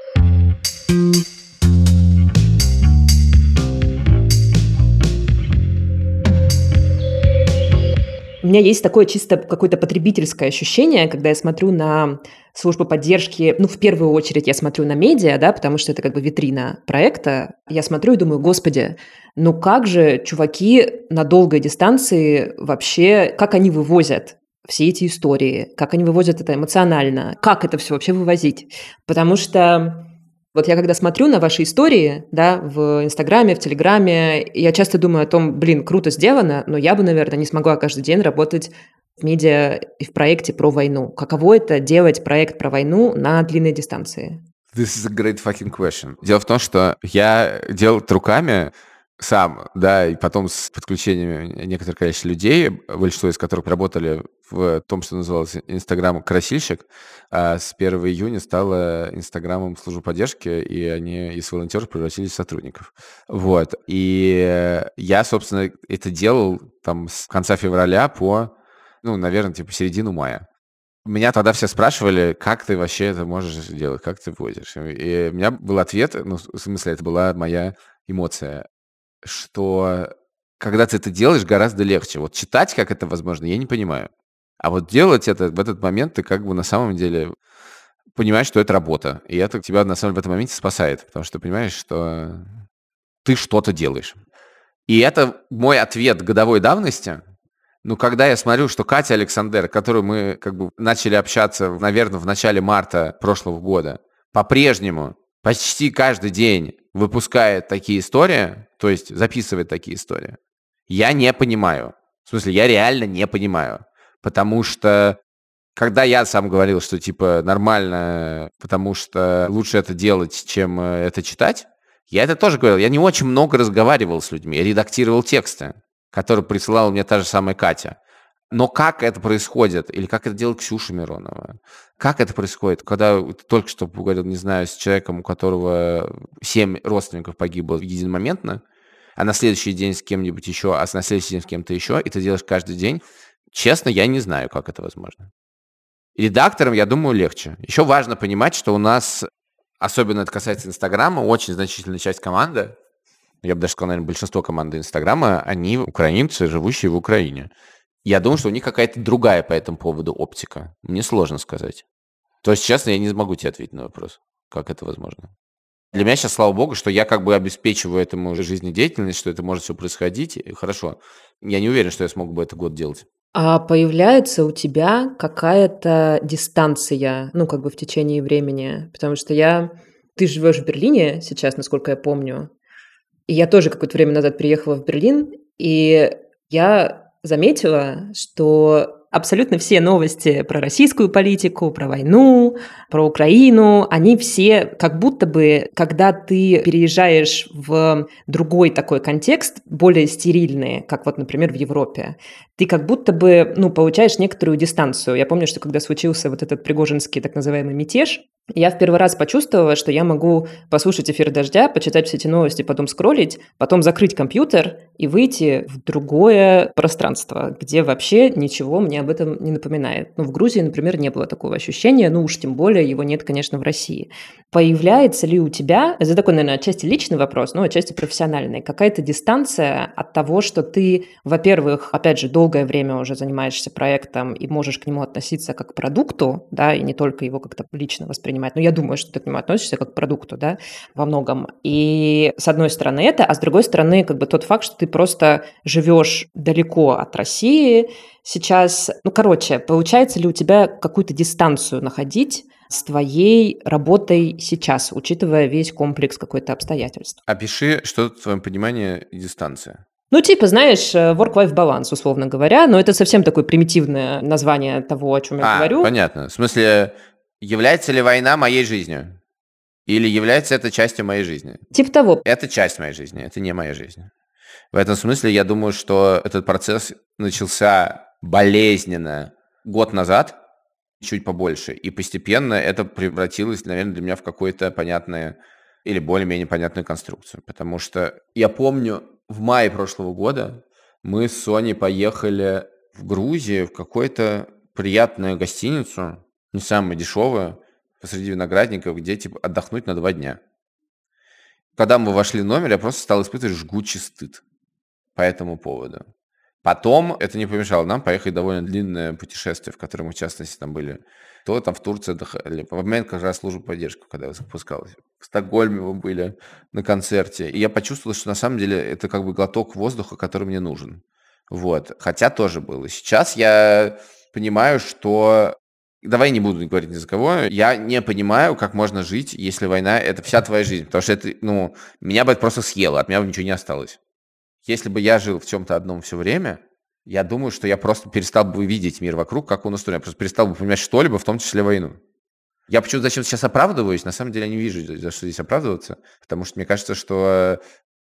B: Меня есть такое чисто какое-то потребительское ощущение, когда я смотрю на службу поддержки, ну, в первую очередь я смотрю на медиа, да, потому что это как бы витрина проекта. Я смотрю и думаю, господи, ну как же чуваки на долгой дистанции вообще, как они вывозят все эти истории, как они вывозят это эмоционально, как это все вообще вывозить. Потому что вот я когда смотрю на ваши истории, да, в Инстаграме, в Телеграме, я часто думаю о том, блин, круто сделано, но я бы, наверное, не смогла каждый день работать в медиа и в проекте про войну. Каково это делать проект про войну на длинной дистанции?
C: This is a great fucking question. Дело в том, что я делал руками, сам, да, и потом с подключением некоторых количества людей, большинство из которых работали в том, что называлось Инстаграм «Красильщик», а с 1 июня стало Инстаграмом службы поддержки, и они из волонтеров превратились в сотрудников. Вот. И я, собственно, это делал там с конца февраля по, ну, наверное, типа середину мая. Меня тогда все спрашивали, как ты вообще это можешь делать, как ты возишь. И у меня был ответ, ну, в смысле, это была моя эмоция что когда ты это делаешь, гораздо легче. Вот читать, как это возможно, я не понимаю. А вот делать это в этот момент ты как бы на самом деле понимаешь, что это работа. И это тебя на самом деле в этом моменте спасает, потому что ты понимаешь, что ты что-то делаешь. И это мой ответ годовой давности. Ну, когда я смотрю, что Катя Александр, которую мы как бы начали общаться, наверное, в начале марта прошлого года, по-прежнему почти каждый день выпускает такие истории, то есть записывает такие истории, я не понимаю. В смысле, я реально не понимаю. Потому что когда я сам говорил, что типа нормально, потому что лучше это делать, чем э, это читать, я это тоже говорил. Я не очень много разговаривал с людьми. Я редактировал тексты, которые присылала мне та же самая Катя. Но как это происходит, или как это делает Ксюша Миронова? Как это происходит, когда только что поговорил, не знаю, с человеком, у которого семь родственников погибло единомоментно, а на следующий день с кем-нибудь еще, а на следующий день с кем-то еще, и ты делаешь каждый день. Честно, я не знаю, как это возможно. Редакторам, я думаю, легче. Еще важно понимать, что у нас, особенно это касается Инстаграма, очень значительная часть команды, я бы даже сказал, наверное, большинство команды Инстаграма, они украинцы, живущие в Украине. Я думаю, что у них какая-то другая по этому поводу оптика. Мне сложно сказать. То есть, честно, я не смогу тебе ответить на вопрос, как это возможно. Для меня сейчас, слава богу, что я как бы обеспечиваю этому жизнедеятельность, что это может все происходить. И хорошо. Я не уверен, что я смог бы это год делать.
B: А появляется у тебя какая-то дистанция, ну, как бы в течение времени? Потому что я... Ты живешь в Берлине сейчас, насколько я помню. И я тоже какое-то время назад приехала в Берлин, и я заметила, что абсолютно все новости про российскую политику, про войну, про Украину, они все как будто бы, когда ты переезжаешь в другой такой контекст, более стерильные, как вот, например, в Европе, ты как будто бы, ну, получаешь некоторую дистанцию. Я помню, что когда случился вот этот пригожинский так называемый мятеж, я в первый раз почувствовала, что я могу послушать эфир «Дождя», почитать все эти новости, потом скроллить, потом закрыть компьютер и выйти в другое пространство, где вообще ничего мне об этом не напоминает. Ну, в Грузии, например, не было такого ощущения, ну уж тем более его нет, конечно, в России. Появляется ли у тебя, это такой, наверное, отчасти личный вопрос, но отчасти профессиональный, какая-то дистанция от того, что ты, во-первых, опять же, долгое время уже занимаешься проектом и можешь к нему относиться как к продукту, да, и не только его как-то лично воспринимать, воспринимать. Но я думаю, что ты к нему относишься как к продукту, да, во многом. И с одной стороны это, а с другой стороны как бы тот факт, что ты просто живешь далеко от России сейчас. Ну, короче, получается ли у тебя какую-то дистанцию находить с твоей работой сейчас, учитывая весь комплекс какой-то обстоятельств?
C: Опиши, что в твоем понимании дистанция.
B: Ну, типа, знаешь, э, work-life balance, условно говоря, но это совсем такое примитивное название того, о чем я
C: а,
B: говорю.
C: понятно. В смысле, Является ли война моей жизнью? Или является это частью моей жизни?
B: Типа того.
C: Это часть моей жизни, это не моя жизнь. В этом смысле я думаю, что этот процесс начался болезненно год назад, чуть побольше, и постепенно это превратилось, наверное, для меня в какое-то понятное или более-менее понятную конструкцию. Потому что я помню, в мае прошлого года мы с Соней поехали в Грузию, в какую-то приятную гостиницу, не самое дешевое, посреди виноградников, где типа отдохнуть на два дня. Когда мы вошли в номер, я просто стал испытывать жгучий стыд по этому поводу. Потом это не помешало нам поехать довольно длинное путешествие, в котором мы, в частности, там были. То там в Турции отдыхали. В момент как раз службу поддержки, когда я запускалась. В Стокгольме мы были на концерте. И я почувствовал, что на самом деле это как бы глоток воздуха, который мне нужен. Вот. Хотя тоже было. Сейчас я понимаю, что Давай не буду говорить ни за кого. Я не понимаю, как можно жить, если война — это вся твоя жизнь. Потому что это, ну, меня бы это просто съело, от меня бы ничего не осталось. Если бы я жил в чем-то одном все время, я думаю, что я просто перестал бы видеть мир вокруг, как он устроен. Я просто перестал бы понимать что-либо, в том числе войну. Я почему-то зачем сейчас оправдываюсь, на самом деле я не вижу, за что здесь оправдываться, потому что мне кажется, что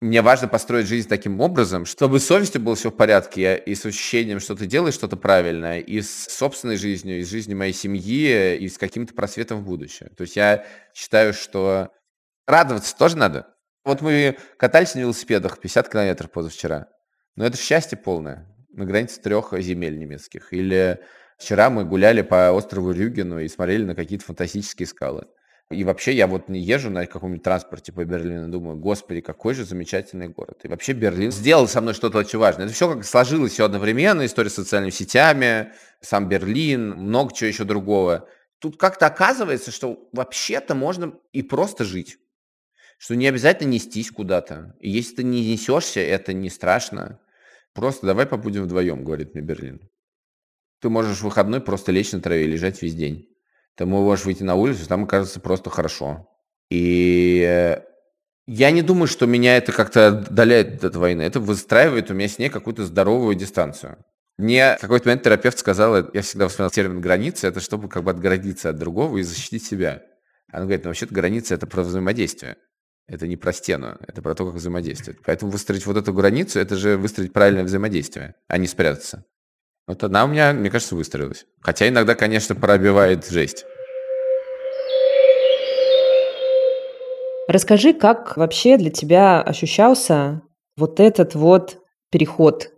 C: мне важно построить жизнь таким образом, чтобы с совестью было все в порядке, и с ощущением, что ты делаешь что-то правильное, и с собственной жизнью, и с жизнью моей семьи, и с каким-то просветом в будущее. То есть я считаю, что радоваться тоже надо. Вот мы катались на велосипедах 50 километров позавчера. Но это счастье полное на границе трех земель немецких. Или вчера мы гуляли по острову Рюгену и смотрели на какие-то фантастические скалы. И вообще я вот не езжу на каком-нибудь транспорте по Берлину, думаю, господи, какой же замечательный город. И вообще Берлин сделал со мной что-то очень важное. Это все как сложилось все одновременно, история с социальными сетями, сам Берлин, много чего еще другого. Тут как-то оказывается, что вообще-то можно и просто жить. Что не обязательно нестись куда-то. И если ты не несешься, это не страшно. Просто давай побудем вдвоем, говорит мне Берлин. Ты можешь в выходной просто лечь на траве и лежать весь день ты можешь выйти на улицу, там кажется просто хорошо. И э, я не думаю, что меня это как-то отдаляет от войны. Это выстраивает у меня с ней какую-то здоровую дистанцию. Мне в какой-то момент терапевт сказал, я всегда вспоминал термин «границы», это чтобы как бы отгородиться от другого и защитить себя. Она говорит, ну вообще-то граница – это про взаимодействие. Это не про стену, это про то, как взаимодействовать. Поэтому выстроить вот эту границу – это же выстроить правильное взаимодействие, а не спрятаться. Вот она у меня, мне кажется, выстроилась. Хотя иногда, конечно, пробивает жесть.
B: Расскажи, как вообще для тебя ощущался вот этот вот переход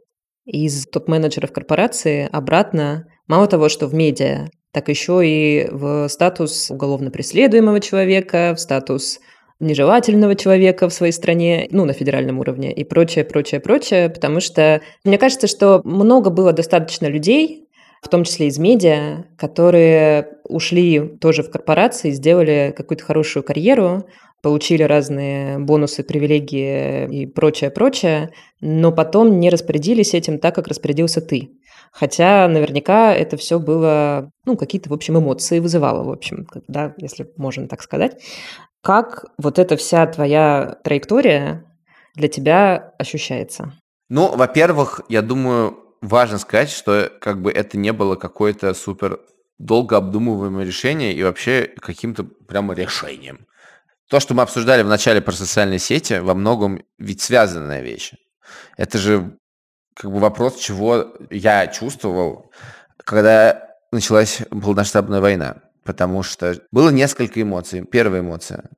B: из топ-менеджеров корпорации обратно, мало того, что в медиа, так еще и в статус уголовно преследуемого человека, в статус нежелательного человека в своей стране, ну, на федеральном уровне и прочее, прочее, прочее, потому что мне кажется, что много было достаточно людей, в том числе из медиа, которые ушли тоже в корпорации, сделали какую-то хорошую карьеру, получили разные бонусы, привилегии и прочее, прочее, но потом не распорядились этим так, как распорядился ты. Хотя наверняка это все было, ну, какие-то, в общем, эмоции вызывало, в общем, да, если можно так сказать. Как вот эта вся твоя траектория для тебя ощущается?
C: Ну, во-первых, я думаю, важно сказать, что как бы это не было какое-то супер долго обдумываемое решение и вообще каким-то прямо решением. То, что мы обсуждали в начале про социальные сети, во многом ведь связанная вещь. Это же как бы вопрос, чего я чувствовал, когда началась полномасштабная война. потому что было несколько эмоций. Первая эмоция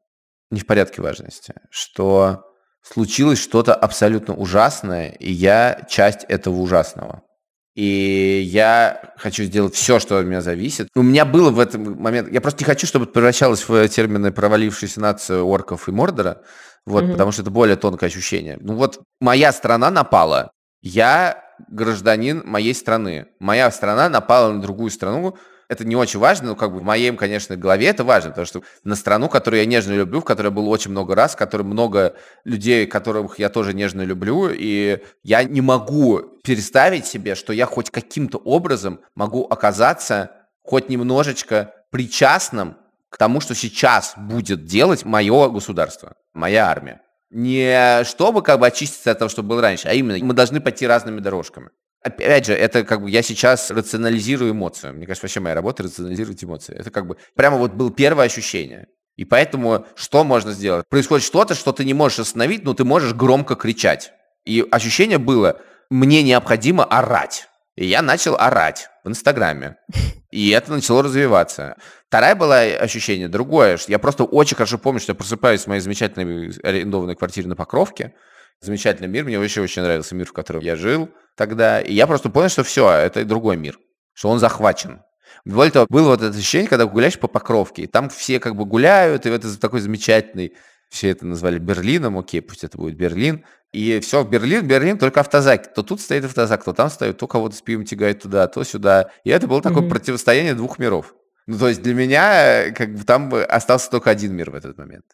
C: не в порядке важности, что случилось что-то абсолютно ужасное, и я часть этого ужасного. И я хочу сделать все, что от меня зависит. У меня было в этом момент... Я просто не хочу, чтобы это превращалось в термины провалившейся нации орков и Мордора, вот, mm-hmm. потому что это более тонкое ощущение. Ну вот моя страна напала. Я гражданин моей страны. Моя страна напала на другую страну, это не очень важно, но как бы в моей, конечно, голове это важно, потому что на страну, которую я нежно люблю, в которой я был очень много раз, в которой много людей, которых я тоже нежно люблю, и я не могу представить себе, что я хоть каким-то образом могу оказаться хоть немножечко причастным к тому, что сейчас будет делать мое государство, моя армия. Не чтобы как бы очиститься от того, что было раньше, а именно мы должны пойти разными дорожками. Опять же, это как бы я сейчас рационализирую эмоцию. Мне кажется, вообще моя работа рационализировать эмоции. Это как бы прямо вот было первое ощущение. И поэтому что можно сделать? Происходит что-то, что ты не можешь остановить, но ты можешь громко кричать. И ощущение было, мне необходимо орать. И я начал орать в Инстаграме. И это начало развиваться. Второе было ощущение другое. Что я просто очень хорошо помню, что я просыпаюсь в моей замечательной арендованной квартире на Покровке. Замечательный мир. Мне вообще очень нравился мир, в котором я жил тогда. И я просто понял, что все, это другой мир, что он захвачен. Более того, было вот это ощущение, когда гуляешь по Покровке, и там все как бы гуляют, и это такой замечательный, все это назвали Берлином, окей, пусть это будет Берлин, и все, Берлин, Берлин, только автозак. То тут стоит автозак, то там стоит, то кого-то с пивом тягает туда, то сюда. И это было такое mm-hmm. противостояние двух миров. Ну, то есть для меня как бы там остался только один мир в этот момент.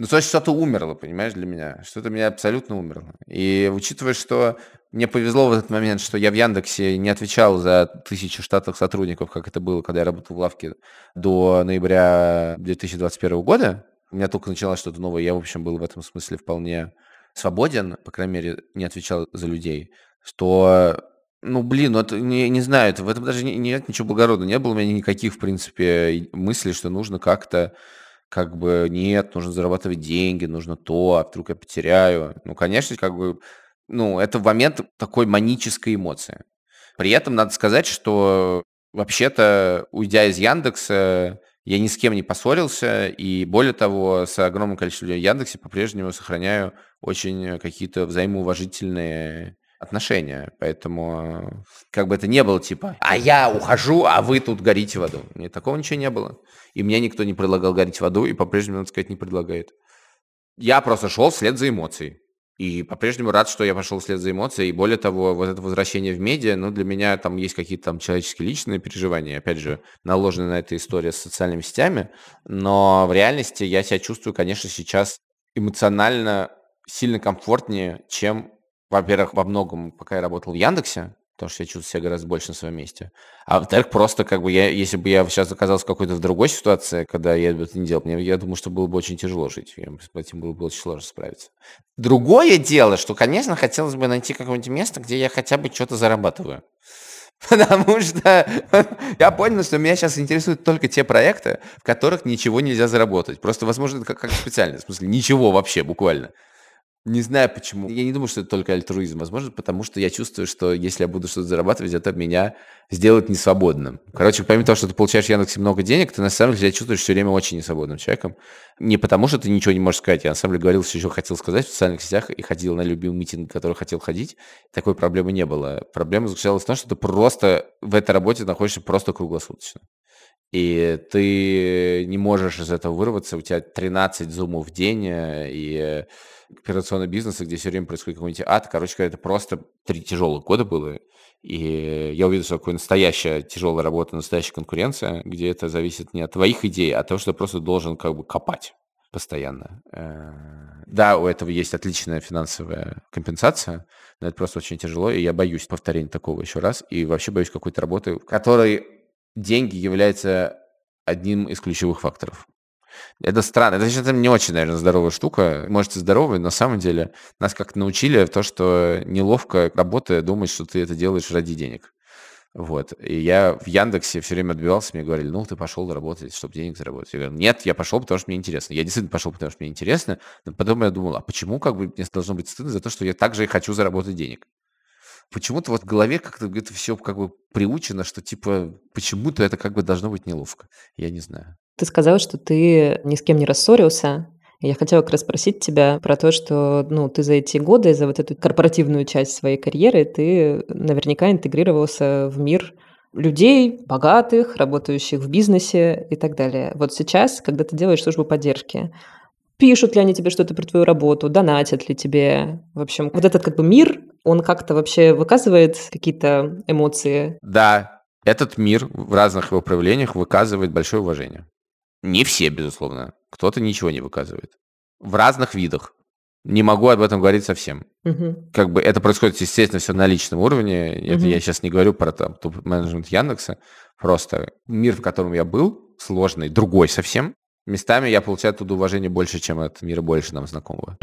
C: Ну, то есть что-то умерло, понимаешь, для меня. Что-то меня абсолютно умерло. И учитывая, что мне повезло в этот момент, что я в Яндексе не отвечал за тысячи штатных сотрудников, как это было, когда я работал в лавке до ноября 2021 года. У меня только началось что-то новое. Я, в общем, был в этом смысле вполне свободен, по крайней мере, не отвечал за людей. Что ну, блин, ну это, не, не знаю, это, в этом даже не, нет ничего благородного. Не было у меня никаких, в принципе, мыслей, что нужно как-то как бы нет, нужно зарабатывать деньги, нужно то, а вдруг я потеряю. Ну, конечно, как бы, ну, это в момент такой манической эмоции. При этом надо сказать, что вообще-то, уйдя из Яндекса, я ни с кем не поссорился, и более того, с огромным количеством людей в Яндексе по-прежнему сохраняю очень какие-то взаимоуважительные отношения. Поэтому как бы это не было типа, а я ухожу, а вы тут горите в аду. Нет, такого ничего не было. И мне никто не предлагал гореть в аду, и по-прежнему, надо сказать, не предлагает. Я просто шел вслед за эмоцией. И по-прежнему рад, что я пошел вслед за эмоцией. И более того, вот это возвращение в медиа, ну, для меня там есть какие-то там человеческие личные переживания. Опять же, наложены на эта история с социальными сетями. Но в реальности я себя чувствую, конечно, сейчас эмоционально сильно комфортнее, чем во-первых, во многом, пока я работал в Яндексе, потому что я чувствую себя гораздо больше на своем месте. А во-вторых, просто как бы я, если бы я сейчас оказался в какой-то другой ситуации, когда я это не делал, мне, я думаю, что было бы очень тяжело жить. Я, с этим было бы очень сложно справиться. Другое дело, что, конечно, хотелось бы найти какое-нибудь место, где я хотя бы что-то зарабатываю. (laughs) Потому что я понял, что меня сейчас интересуют только те проекты, в которых ничего нельзя заработать. Просто, возможно, это как, как специально, в смысле, ничего вообще, буквально. Не знаю почему. Я не думаю, что это только альтруизм. Возможно, потому что я чувствую, что если я буду что-то зарабатывать, это меня сделает несвободным. Короче, помимо того, что ты получаешь в Яндексе много денег, ты на самом деле чувствуешь все время очень несвободным человеком. Не потому, что ты ничего не можешь сказать. Я на самом деле говорил, что еще хотел сказать в социальных сетях и ходил на любимый митинг, на который хотел ходить. Такой проблемы не было. Проблема заключалась в том, что ты просто в этой работе находишься просто круглосуточно и ты не можешь из этого вырваться, у тебя 13 зумов в день, э, и операционного бизнеса, где все время происходит какой-нибудь ад. Короче говоря, это просто три тяжелых года было. И я увидел, что такое настоящая тяжелая работа, настоящая конкуренция, где это зависит не от твоих идей, а от того, что ты просто должен как бы копать постоянно. Э, да, у этого есть отличная финансовая компенсация, но это просто очень тяжело, и я боюсь повторения такого еще раз, и вообще боюсь какой-то работы, в которой деньги являются одним из ключевых факторов. Это странно. Это, это не очень, наверное, здоровая штука. Может, и здоровая, но на самом деле нас как-то научили то, что неловко, работая, думать, что ты это делаешь ради денег. Вот. И я в Яндексе все время отбивался, мне говорили, ну, ты пошел работать, чтобы денег заработать. Я говорю, нет, я пошел, потому что мне интересно. Я действительно пошел, потому что мне интересно. Но потом я думал, а почему как бы мне должно быть стыдно за то, что я также и хочу заработать денег? Почему-то вот в голове как-то это все как бы приучено, что типа почему-то это как бы должно быть неловко. Я не знаю.
B: Ты сказал, что ты ни с кем не рассорился. Я хотела как раз спросить тебя про то, что ну, ты за эти годы, за вот эту корпоративную часть своей карьеры, ты наверняка интегрировался в мир людей, богатых, работающих в бизнесе и так далее. Вот сейчас, когда ты делаешь службу поддержки, пишут ли они тебе что-то про твою работу, донатят ли тебе. В общем, вот этот как бы мир, он как-то вообще выказывает какие-то эмоции?
C: Да, этот мир в разных его проявлениях выказывает большое уважение. Не все, безусловно. Кто-то ничего не выказывает. В разных видах. Не могу об этом говорить совсем. Угу. Как бы это происходит, естественно, все на личном уровне. Угу. Это я сейчас не говорю про там топ-менеджмент Яндекса. Просто мир, в котором я был, сложный, другой совсем. Местами я получаю оттуда уважение больше, чем от мира больше нам знакомого.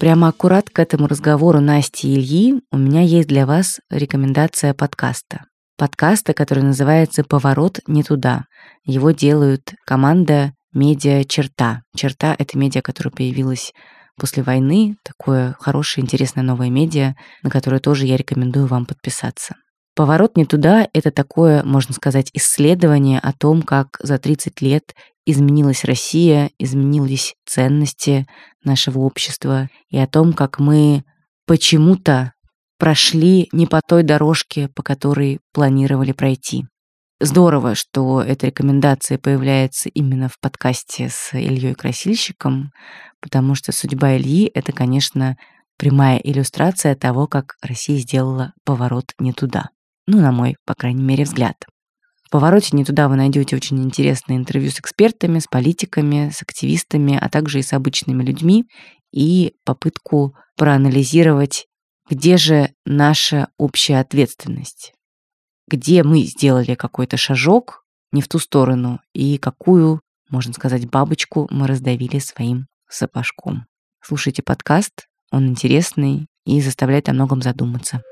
A: Прямо аккурат к этому разговору Насти и Ильи у меня есть для вас рекомендация подкаста. Подкаста, который называется «Поворот не туда». Его делают команда медиа «Черта». «Черта» — это медиа, которая появилась после войны, такое хорошее, интересное новое медиа, на которое тоже я рекомендую вам подписаться. «Поворот не туда» — это такое, можно сказать, исследование о том, как за 30 лет изменилась Россия, изменились ценности нашего общества и о том, как мы почему-то прошли не по той дорожке, по которой планировали пройти. Здорово, что эта рекомендация появляется именно в подкасте с Ильей Красильщиком, потому что судьба Ильи — это, конечно, прямая иллюстрация того, как Россия сделала поворот не туда. Ну, на мой, по крайней мере, взгляд. В повороте не туда вы найдете очень интересные интервью с экспертами, с политиками, с активистами, а также и с обычными людьми, и попытку проанализировать, где же наша общая ответственность, где мы сделали какой-то шажок не в ту сторону, и какую, можно сказать, бабочку мы раздавили своим сапожком. Слушайте подкаст, он интересный и заставляет о многом задуматься.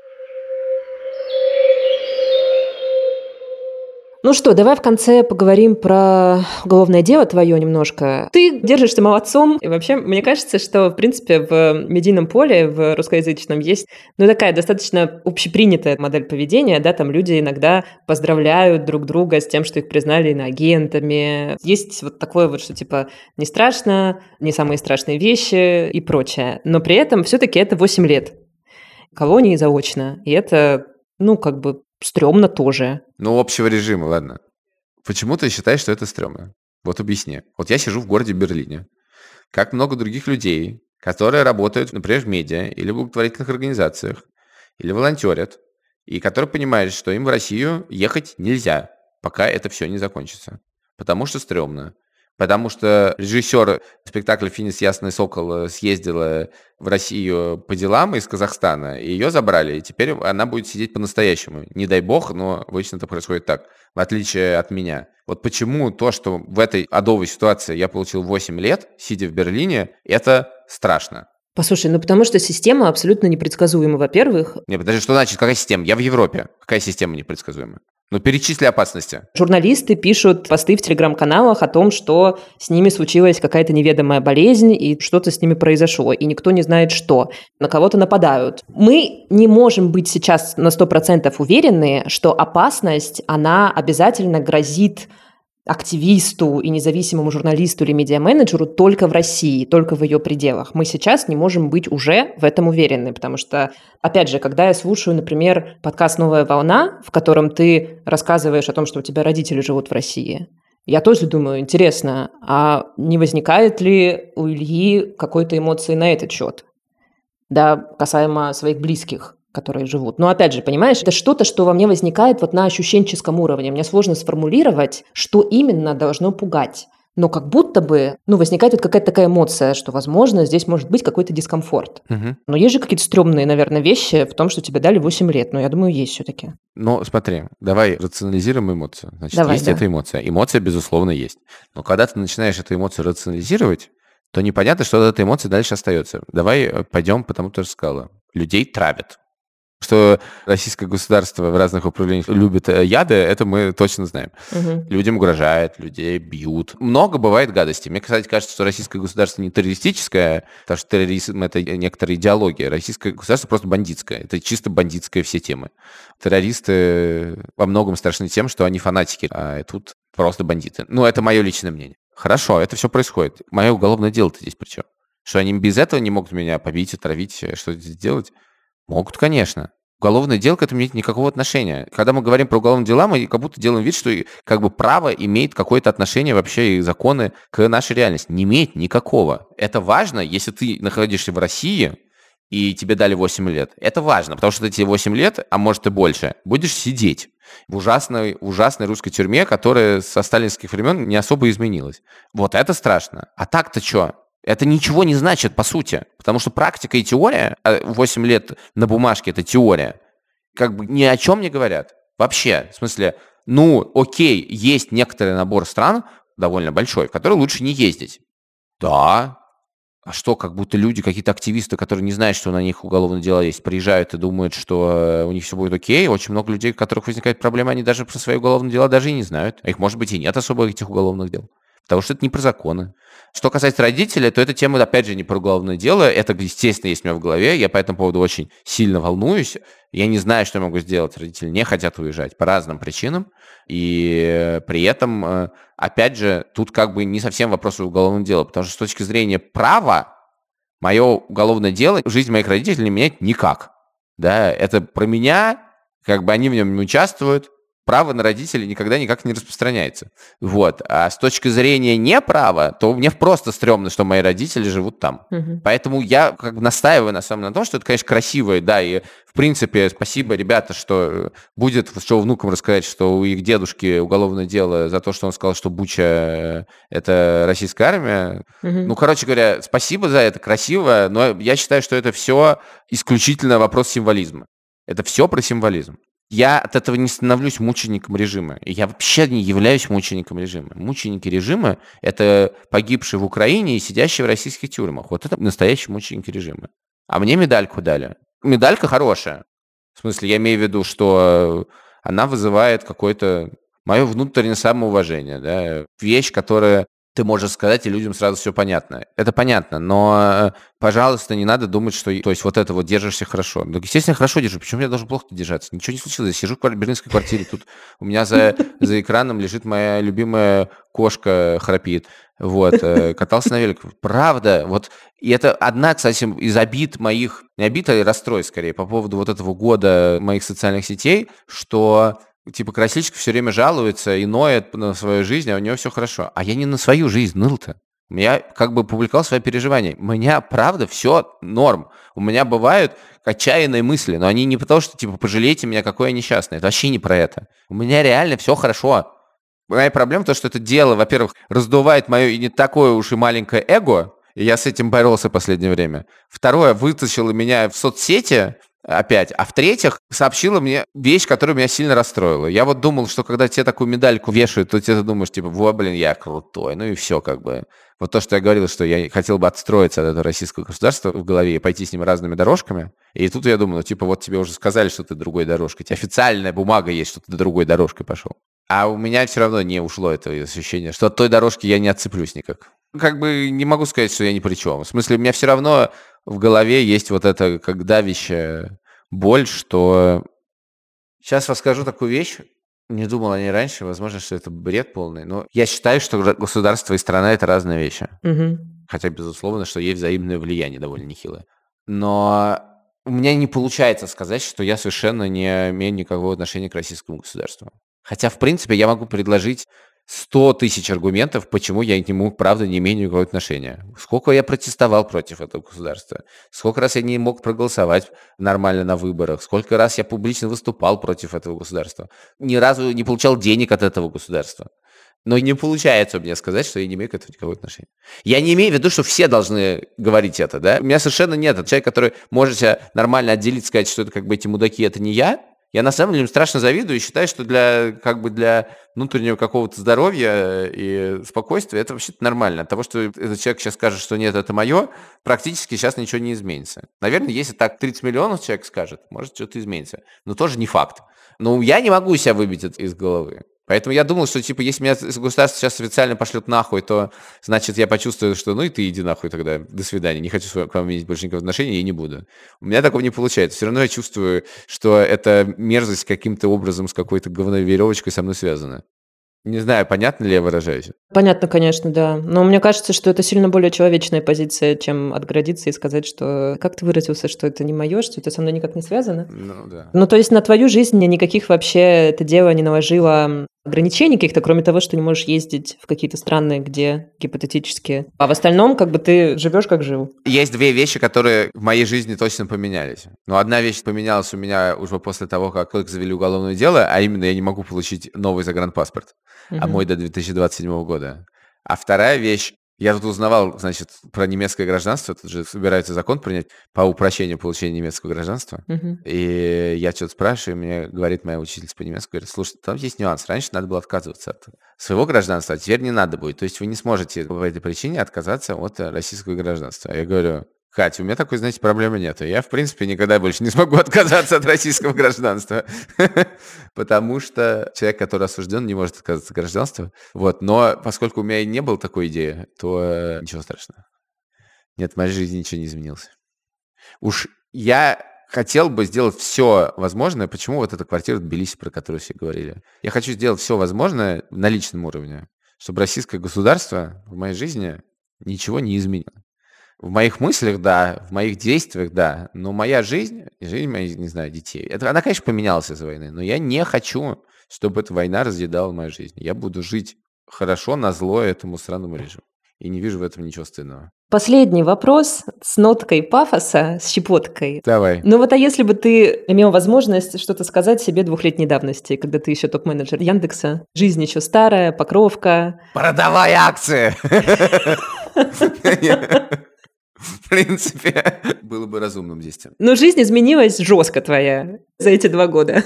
B: Ну что, давай в конце поговорим про уголовное дело твое немножко. Ты держишься молодцом. И вообще, мне кажется, что, в принципе, в медийном поле, в русскоязычном, есть ну, такая достаточно общепринятая модель поведения. Да, там люди иногда поздравляют друг друга с тем, что их признали иноагентами. Есть вот такое вот, что типа не страшно, не самые страшные вещи и прочее. Но при этом все-таки это 8 лет колонии заочно. И это, ну, как бы стрёмно тоже.
C: Ну, общего режима, ладно. Почему ты считаешь, что это стрёмно? Вот объясни. Вот я сижу в городе Берлине. Как много других людей, которые работают, например, в медиа или в благотворительных организациях, или волонтерят, и которые понимают, что им в Россию ехать нельзя, пока это все не закончится. Потому что стрёмно потому что режиссер спектакля «Финис Ясный Сокол» съездила в Россию по делам из Казахстана, и ее забрали, и теперь она будет сидеть по-настоящему. Не дай бог, но обычно это происходит так, в отличие от меня. Вот почему то, что в этой адовой ситуации я получил 8 лет, сидя в Берлине, это страшно.
B: Послушай, ну потому что система абсолютно непредсказуема, во-первых.
C: Не, подожди, что значит, какая система? Я в Европе. Какая система непредсказуема? Ну, перечисли опасности.
B: Журналисты пишут посты в телеграм-каналах о том, что с ними случилась какая-то неведомая болезнь и что-то с ними произошло, и никто не знает что. На кого-то нападают. Мы не можем быть сейчас на 100% уверены, что опасность, она обязательно грозит активисту и независимому журналисту или медиа-менеджеру только в России, только в ее пределах. Мы сейчас не можем быть уже в этом уверены, потому что, опять же, когда я слушаю, например, подкаст «Новая волна», в котором ты рассказываешь о том, что у тебя родители живут в России, я тоже думаю, интересно, а не возникает ли у Ильи какой-то эмоции на этот счет? Да, касаемо своих близких которые живут. Но опять же, понимаешь, это что-то, что во мне возникает вот на ощущенческом уровне. Мне сложно сформулировать, что именно должно пугать. Но как будто бы, ну, возникает вот какая-то такая эмоция, что, возможно, здесь может быть какой-то дискомфорт. Угу. Но есть же какие-то стрёмные, наверное, вещи в том, что тебе дали 8 лет. Но я думаю, есть все таки
C: Ну, смотри, давай рационализируем эмоцию. Значит, давай, есть да. эта эмоция. Эмоция, безусловно, есть. Но когда ты начинаешь эту эмоцию рационализировать, то непонятно, что от этой эмоции дальше остается. Давай э, пойдем, потому что ты же сказала. Людей травят Что российское государство в разных управлениях любит э, яды, это мы точно знаем.
B: Мгм.
C: Людям угрожают, людей бьют. Много бывает гадостей. Мне, кстати, кажется, что российское государство не террористическое, потому что терроризм — это некоторая идеология. Российское государство просто бандитское. Это чисто бандитское все темы. Террористы во многом страшны тем, что они фанатики, а тут просто бандиты. Ну, это мое личное мнение. Хорошо, это все происходит. Мое уголовное дело-то здесь при чем? Что они без этого не могут меня побить, отравить, э, что здесь делать? Могут, конечно. Уголовное дело к этому не имеет никакого отношения. Когда мы говорим про уголовные дела, мы как будто делаем вид, что как бы право имеет какое-то отношение вообще и законы к нашей реальности. Не имеет никакого. Это важно, если ты находишься в России, и тебе дали 8 лет. Это важно, потому что эти 8 лет, а может и больше, будешь сидеть в ужасной, ужасной русской тюрьме, которая со сталинских времен не особо изменилась. Вот это страшно. А так-то что? Это ничего не значит, по сути. Потому что практика и теория, а 8 лет на бумажке это теория, как бы ни о чем не говорят. Вообще, в смысле, ну, окей, есть некоторый набор стран, довольно большой, в который лучше не ездить. Да, а что, как будто люди, какие-то активисты, которые не знают, что на них уголовное дело есть, приезжают и думают, что э, у них все будет окей. Очень много людей, у которых возникает проблема, они даже про свои уголовные дела даже и не знают. А их, может быть, и нет особо этих уголовных дел. Потому что это не про законы. Что касается родителей, то эта тема, опять же, не про уголовное дело. Это, естественно, есть у меня в голове. Я по этому поводу очень сильно волнуюсь. Я не знаю, что я могу сделать. Родители не хотят уезжать по разным причинам. И при этом, э, опять же, тут как бы не совсем вопрос уголовного дела. Потому что с точки зрения права, мое уголовное дело жизнь моих родителей не меняет никак. Да, это про меня, как бы они в нем не участвуют, право на родителей никогда никак не распространяется. Вот. А с точки зрения неправа, то мне просто стрёмно, что мои родители живут там.
B: Мгм.
C: Поэтому я как бы настаиваю на самом на том, что это, конечно, красиво, да, и в принципе спасибо, ребята, что э, будет, что внукам рассказать, что у их дедушки уголовное дело за то, что он сказал, что Буча э, — это российская армия.
B: Мгм.
C: Ну, короче говоря, спасибо за это, красиво, но я считаю, что это все исключительно вопрос символизма. Это все про символизм. Я от этого не становлюсь мучеником режима. Я вообще не являюсь мучеником режима. Мученики режима – это погибшие в Украине и сидящие в российских тюрьмах. Вот это настоящие мученики режима. А мне медальку дали. Медалька хорошая. В смысле, я имею в виду, что она вызывает какое-то мое внутреннее самоуважение. Да? Вещь, которая ты можешь сказать, и людям сразу все понятно. Это понятно, но, э, пожалуйста, не надо думать, что, то есть, вот это вот держишься хорошо. Ну, естественно, хорошо держу. Почему я должен плохо держаться? Ничего не случилось. Я сижу в квар- берлинской квартире, тут у меня за, за экраном лежит моя любимая кошка храпит. Вот, э, катался на велике. Правда, вот, и это одна, кстати, из обид моих, не обид, а расстройств, скорее, по поводу вот этого года моих социальных сетей, что Типа Красильщик все время жалуется и ноет на свою жизнь, а у него все хорошо. А я не на свою жизнь ныл-то. Я как бы публиковал свои переживания. У меня, правда, все норм. У меня бывают отчаянные мысли, но они не потому, что, типа, пожалейте меня, какой я несчастный. Это вообще не про это. У меня реально все хорошо. Моя проблема в том, что это дело, во-первых, раздувает мое и не такое уж и маленькое эго, и я с этим боролся в последнее время. Второе, вытащило меня в соцсети, опять. А в-третьих, сообщила мне вещь, которая меня сильно расстроила. Я вот думал, что когда тебе такую медальку вешают, то ты думаешь, типа, во, блин, я крутой. Ну и все как бы. Вот то, что я говорил, что я хотел бы отстроиться от этого российского государства в голове и пойти с ним разными дорожками. И тут я думаю, ну, типа, вот тебе уже сказали, что ты другой дорожкой. У тебя официальная бумага есть, что ты другой дорожкой пошел. А у меня все равно не ушло это ощущение, что от той дорожки я не отцеплюсь никак. Как бы не могу сказать, что я ни при чем. В смысле, у меня все равно в голове есть вот это как давящая боль, что... Сейчас расскажу такую вещь, не думал о ней раньше, возможно, что это бред полный, но я считаю, что государство и страна – это разные вещи.
B: Мгм.
C: Хотя, безусловно, что есть взаимное влияние довольно нехилое. Но у меня не получается сказать, что я совершенно не имею никакого отношения к российскому государству. Хотя, в принципе, я могу предложить 100 тысяч аргументов, почему я к нему, правда, не имею никакого отношения. Сколько я протестовал против этого государства, сколько раз я не мог проголосовать нормально на выборах, сколько раз я публично выступал против этого государства. Ни разу не получал денег от этого государства. Но не получается меня сказать, что я не имею к этому никакого отношения. Я не имею в виду, что все должны говорить это, да? У меня совершенно нет. Человек, который может себя нормально отделить, сказать, что это как бы эти мудаки, это не я, Я на самом деле им страшно завидую и считаю, что для, как бы для внутреннего какого-то здоровья и спокойствия это вообще нормально. От того, что этот человек сейчас скажет, что нет, это мое, практически сейчас ничего не изменится. Наверное, если так 30 миллионов человек скажет, может что-то изменится. Но тоже не факт. Но я не могу себя выбить это из головы. Поэтому я думал, что, типа, если меня государство сейчас официально пошлет нахуй, то, значит, я почувствую, что, ну и ты иди нахуй тогда, до свидания, не хочу к вам иметь больше никакого отношения, и не буду. У меня такого не получается. Все равно я чувствую, что эта мерзость каким-то образом с какой-то говной веревочкой со мной связана. Не знаю, понятно ли я выражаюсь?
B: Понятно, конечно, да. Но мне кажется, что это сильно более человечная позиция, чем отгородиться и сказать, что как ты выразился, что это не мое, что это со мной никак не связано.
C: Ну, да.
B: Ну, то есть на твою жизнь никаких вообще это дело не наложило ограничений каких-то, кроме того, что не можешь ездить в какие-то страны, где гипотетически. А в остальном, как бы ты живешь, как жил.
C: Есть две вещи, которые в моей жизни точно поменялись. Но одна вещь поменялась у меня уже после того, как только завели уголовное дело, а именно я не могу получить новый загранпаспорт, угу. а мой до 2027 года. А вторая вещь, я тут узнавал, значит, про немецкое гражданство. Тут же собирается закон принять по упрощению получения немецкого гражданства. Uh-huh. И я что-то спрашиваю, мне говорит моя учительница по немецкому, говорит, слушай, там есть нюанс. Раньше надо было отказываться от своего гражданства, а теперь не надо будет. То есть вы не сможете по этой причине отказаться от российского гражданства. Я говорю, Катя, у меня такой, знаете, проблемы нет. Я, в принципе, никогда больше не смогу (laughs) отказаться от российского гражданства. (laughs) Потому что человек, который осужден, не может отказаться от гражданства. Вот. Но поскольку у меня и не было такой идеи, то э, ничего страшного. Нет, в моей жизни ничего не изменилось. Уж я хотел бы сделать все возможное. Почему вот эта квартира в Тбилиси, про которую все говорили? Я хочу сделать все возможное на личном уровне, чтобы российское государство в моей жизни ничего не изменило. В моих мыслях, да, в моих действиях, да, но моя жизнь, жизнь моих, не знаю, детей, это, она, конечно, поменялась из-за войны, но я не хочу, чтобы эта война разъедала мою жизнь. Я буду жить хорошо на зло этому странному режиму. И не вижу в этом ничего стыдного.
B: Последний вопрос с ноткой пафоса, с щепоткой.
C: Давай.
B: Ну вот а если бы ты имел возможность что-то сказать себе двухлетней давности, когда ты еще топ-менеджер Яндекса, жизнь еще старая, покровка.
C: Продавай акции! (laughs) (laughs) в принципе, было бы разумным действием.
B: Но жизнь изменилась жестко твоя за эти два года.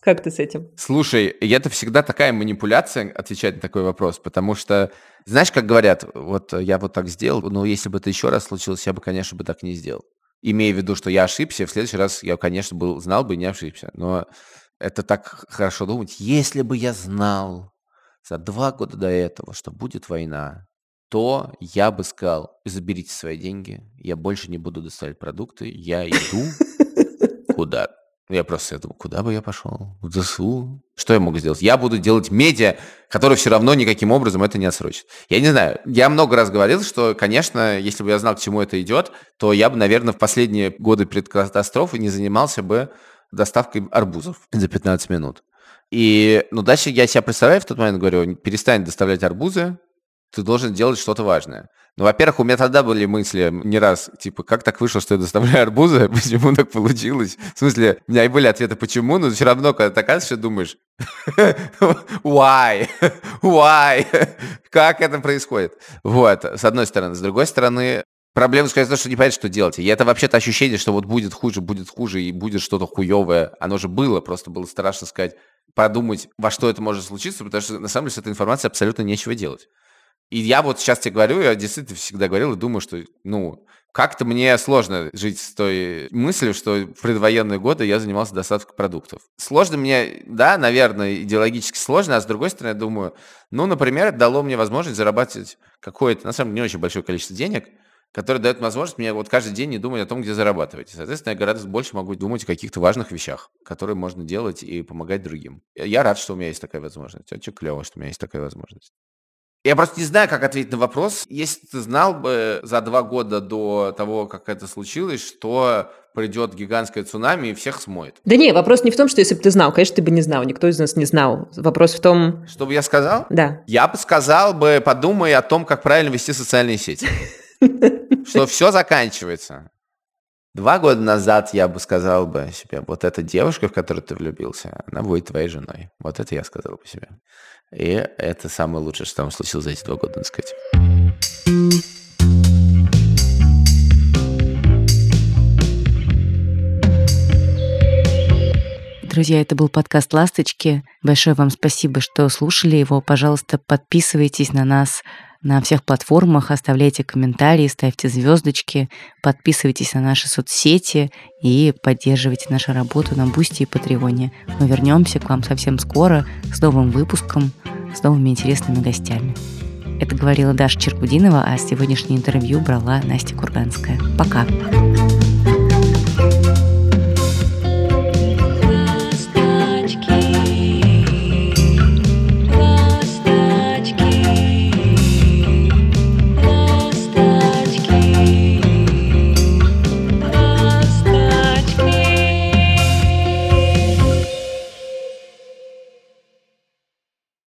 B: Как ты с этим?
C: Слушай, это всегда такая манипуляция отвечать на такой вопрос, потому что, знаешь, как говорят, вот я вот так сделал, но если бы это еще раз случилось, я бы, конечно, бы так не сделал. Имея в виду, что я ошибся, в следующий раз я, конечно, был, знал бы и не ошибся. Но это так хорошо думать. Если бы я знал за два года до этого, что будет война, то я бы сказал, заберите свои деньги, я больше не буду доставать продукты, я иду куда? Я просто думаю, куда бы я пошел? В ДСУ? Что я могу сделать? Я буду делать медиа, который все равно никаким образом это не отсрочит. Я не знаю. Я много раз говорил, что, конечно, если бы я знал, к чему это идет, то я бы, наверное, в последние годы перед катастрофой не занимался бы доставкой арбузов за 15 минут. И, ну, дальше я себя представляю в тот момент, говорю, перестань доставлять арбузы, ты должен делать что-то важное. Ну, во-первых, у меня тогда были мысли не раз, типа, как так вышло, что я доставляю арбузы, (laughs) почему так получилось? В смысле, у меня и были ответы, почему, но все равно, когда ты оказываешься, думаешь, (laughs) why? (laughs) Why? как это происходит? Вот, с одной стороны. С другой стороны, Проблема сказать то, что не понятно, что делать. И это вообще-то ощущение, что вот будет хуже, будет хуже, и будет что-то хуевое. Оно же было, просто было страшно сказать, подумать, во что это может случиться, потому что на самом деле с этой информацией абсолютно нечего делать. И я вот сейчас тебе говорю, я действительно всегда говорил и думаю, что, ну, как-то мне сложно жить с той мыслью, что в предвоенные годы я занимался доставкой продуктов. Сложно мне, да, наверное, идеологически сложно, а с другой стороны, я думаю, ну, например, дало мне возможность зарабатывать какое-то, на самом деле, не очень большое количество денег, которое дает возможность мне вот каждый день не думать о том, где зарабатывать. Соответственно, я гораздо больше могу думать о каких-то важных вещах, которые можно делать и помогать другим. Я рад, что у меня есть такая возможность. Очень клево, что у меня есть такая возможность. Я просто не знаю, как ответить на вопрос. Если ты знал бы за два года до того, как это случилось, что придет гигантское цунами и всех смоет.
B: Да не, вопрос не в том, что если бы ты знал, конечно, ты бы не знал, никто из нас не знал. Вопрос в том...
C: Что бы я сказал?
B: Да.
C: Я бы сказал бы, подумай о том, как правильно вести социальные сети. (laughs) Что все заканчивается. Два года назад я бы сказал бы себе, вот эта девушка, в которую ты влюбился, она будет твоей женой. Вот это я сказал бы себе. И это самое лучшее, что там случилось за эти два года, так сказать.
A: Друзья, это был подкаст «Ласточки». Большое вам спасибо, что слушали его. Пожалуйста, подписывайтесь на нас на всех платформах, оставляйте комментарии, ставьте звездочки, подписывайтесь на наши соцсети и поддерживайте нашу работу на Boosty и Патреоне. Мы вернемся к вам совсем скоро с новым выпуском, с новыми интересными гостями. Это говорила Даша Черкудинова, а сегодняшнее интервью брала Настя Курганская. Пока! Пока.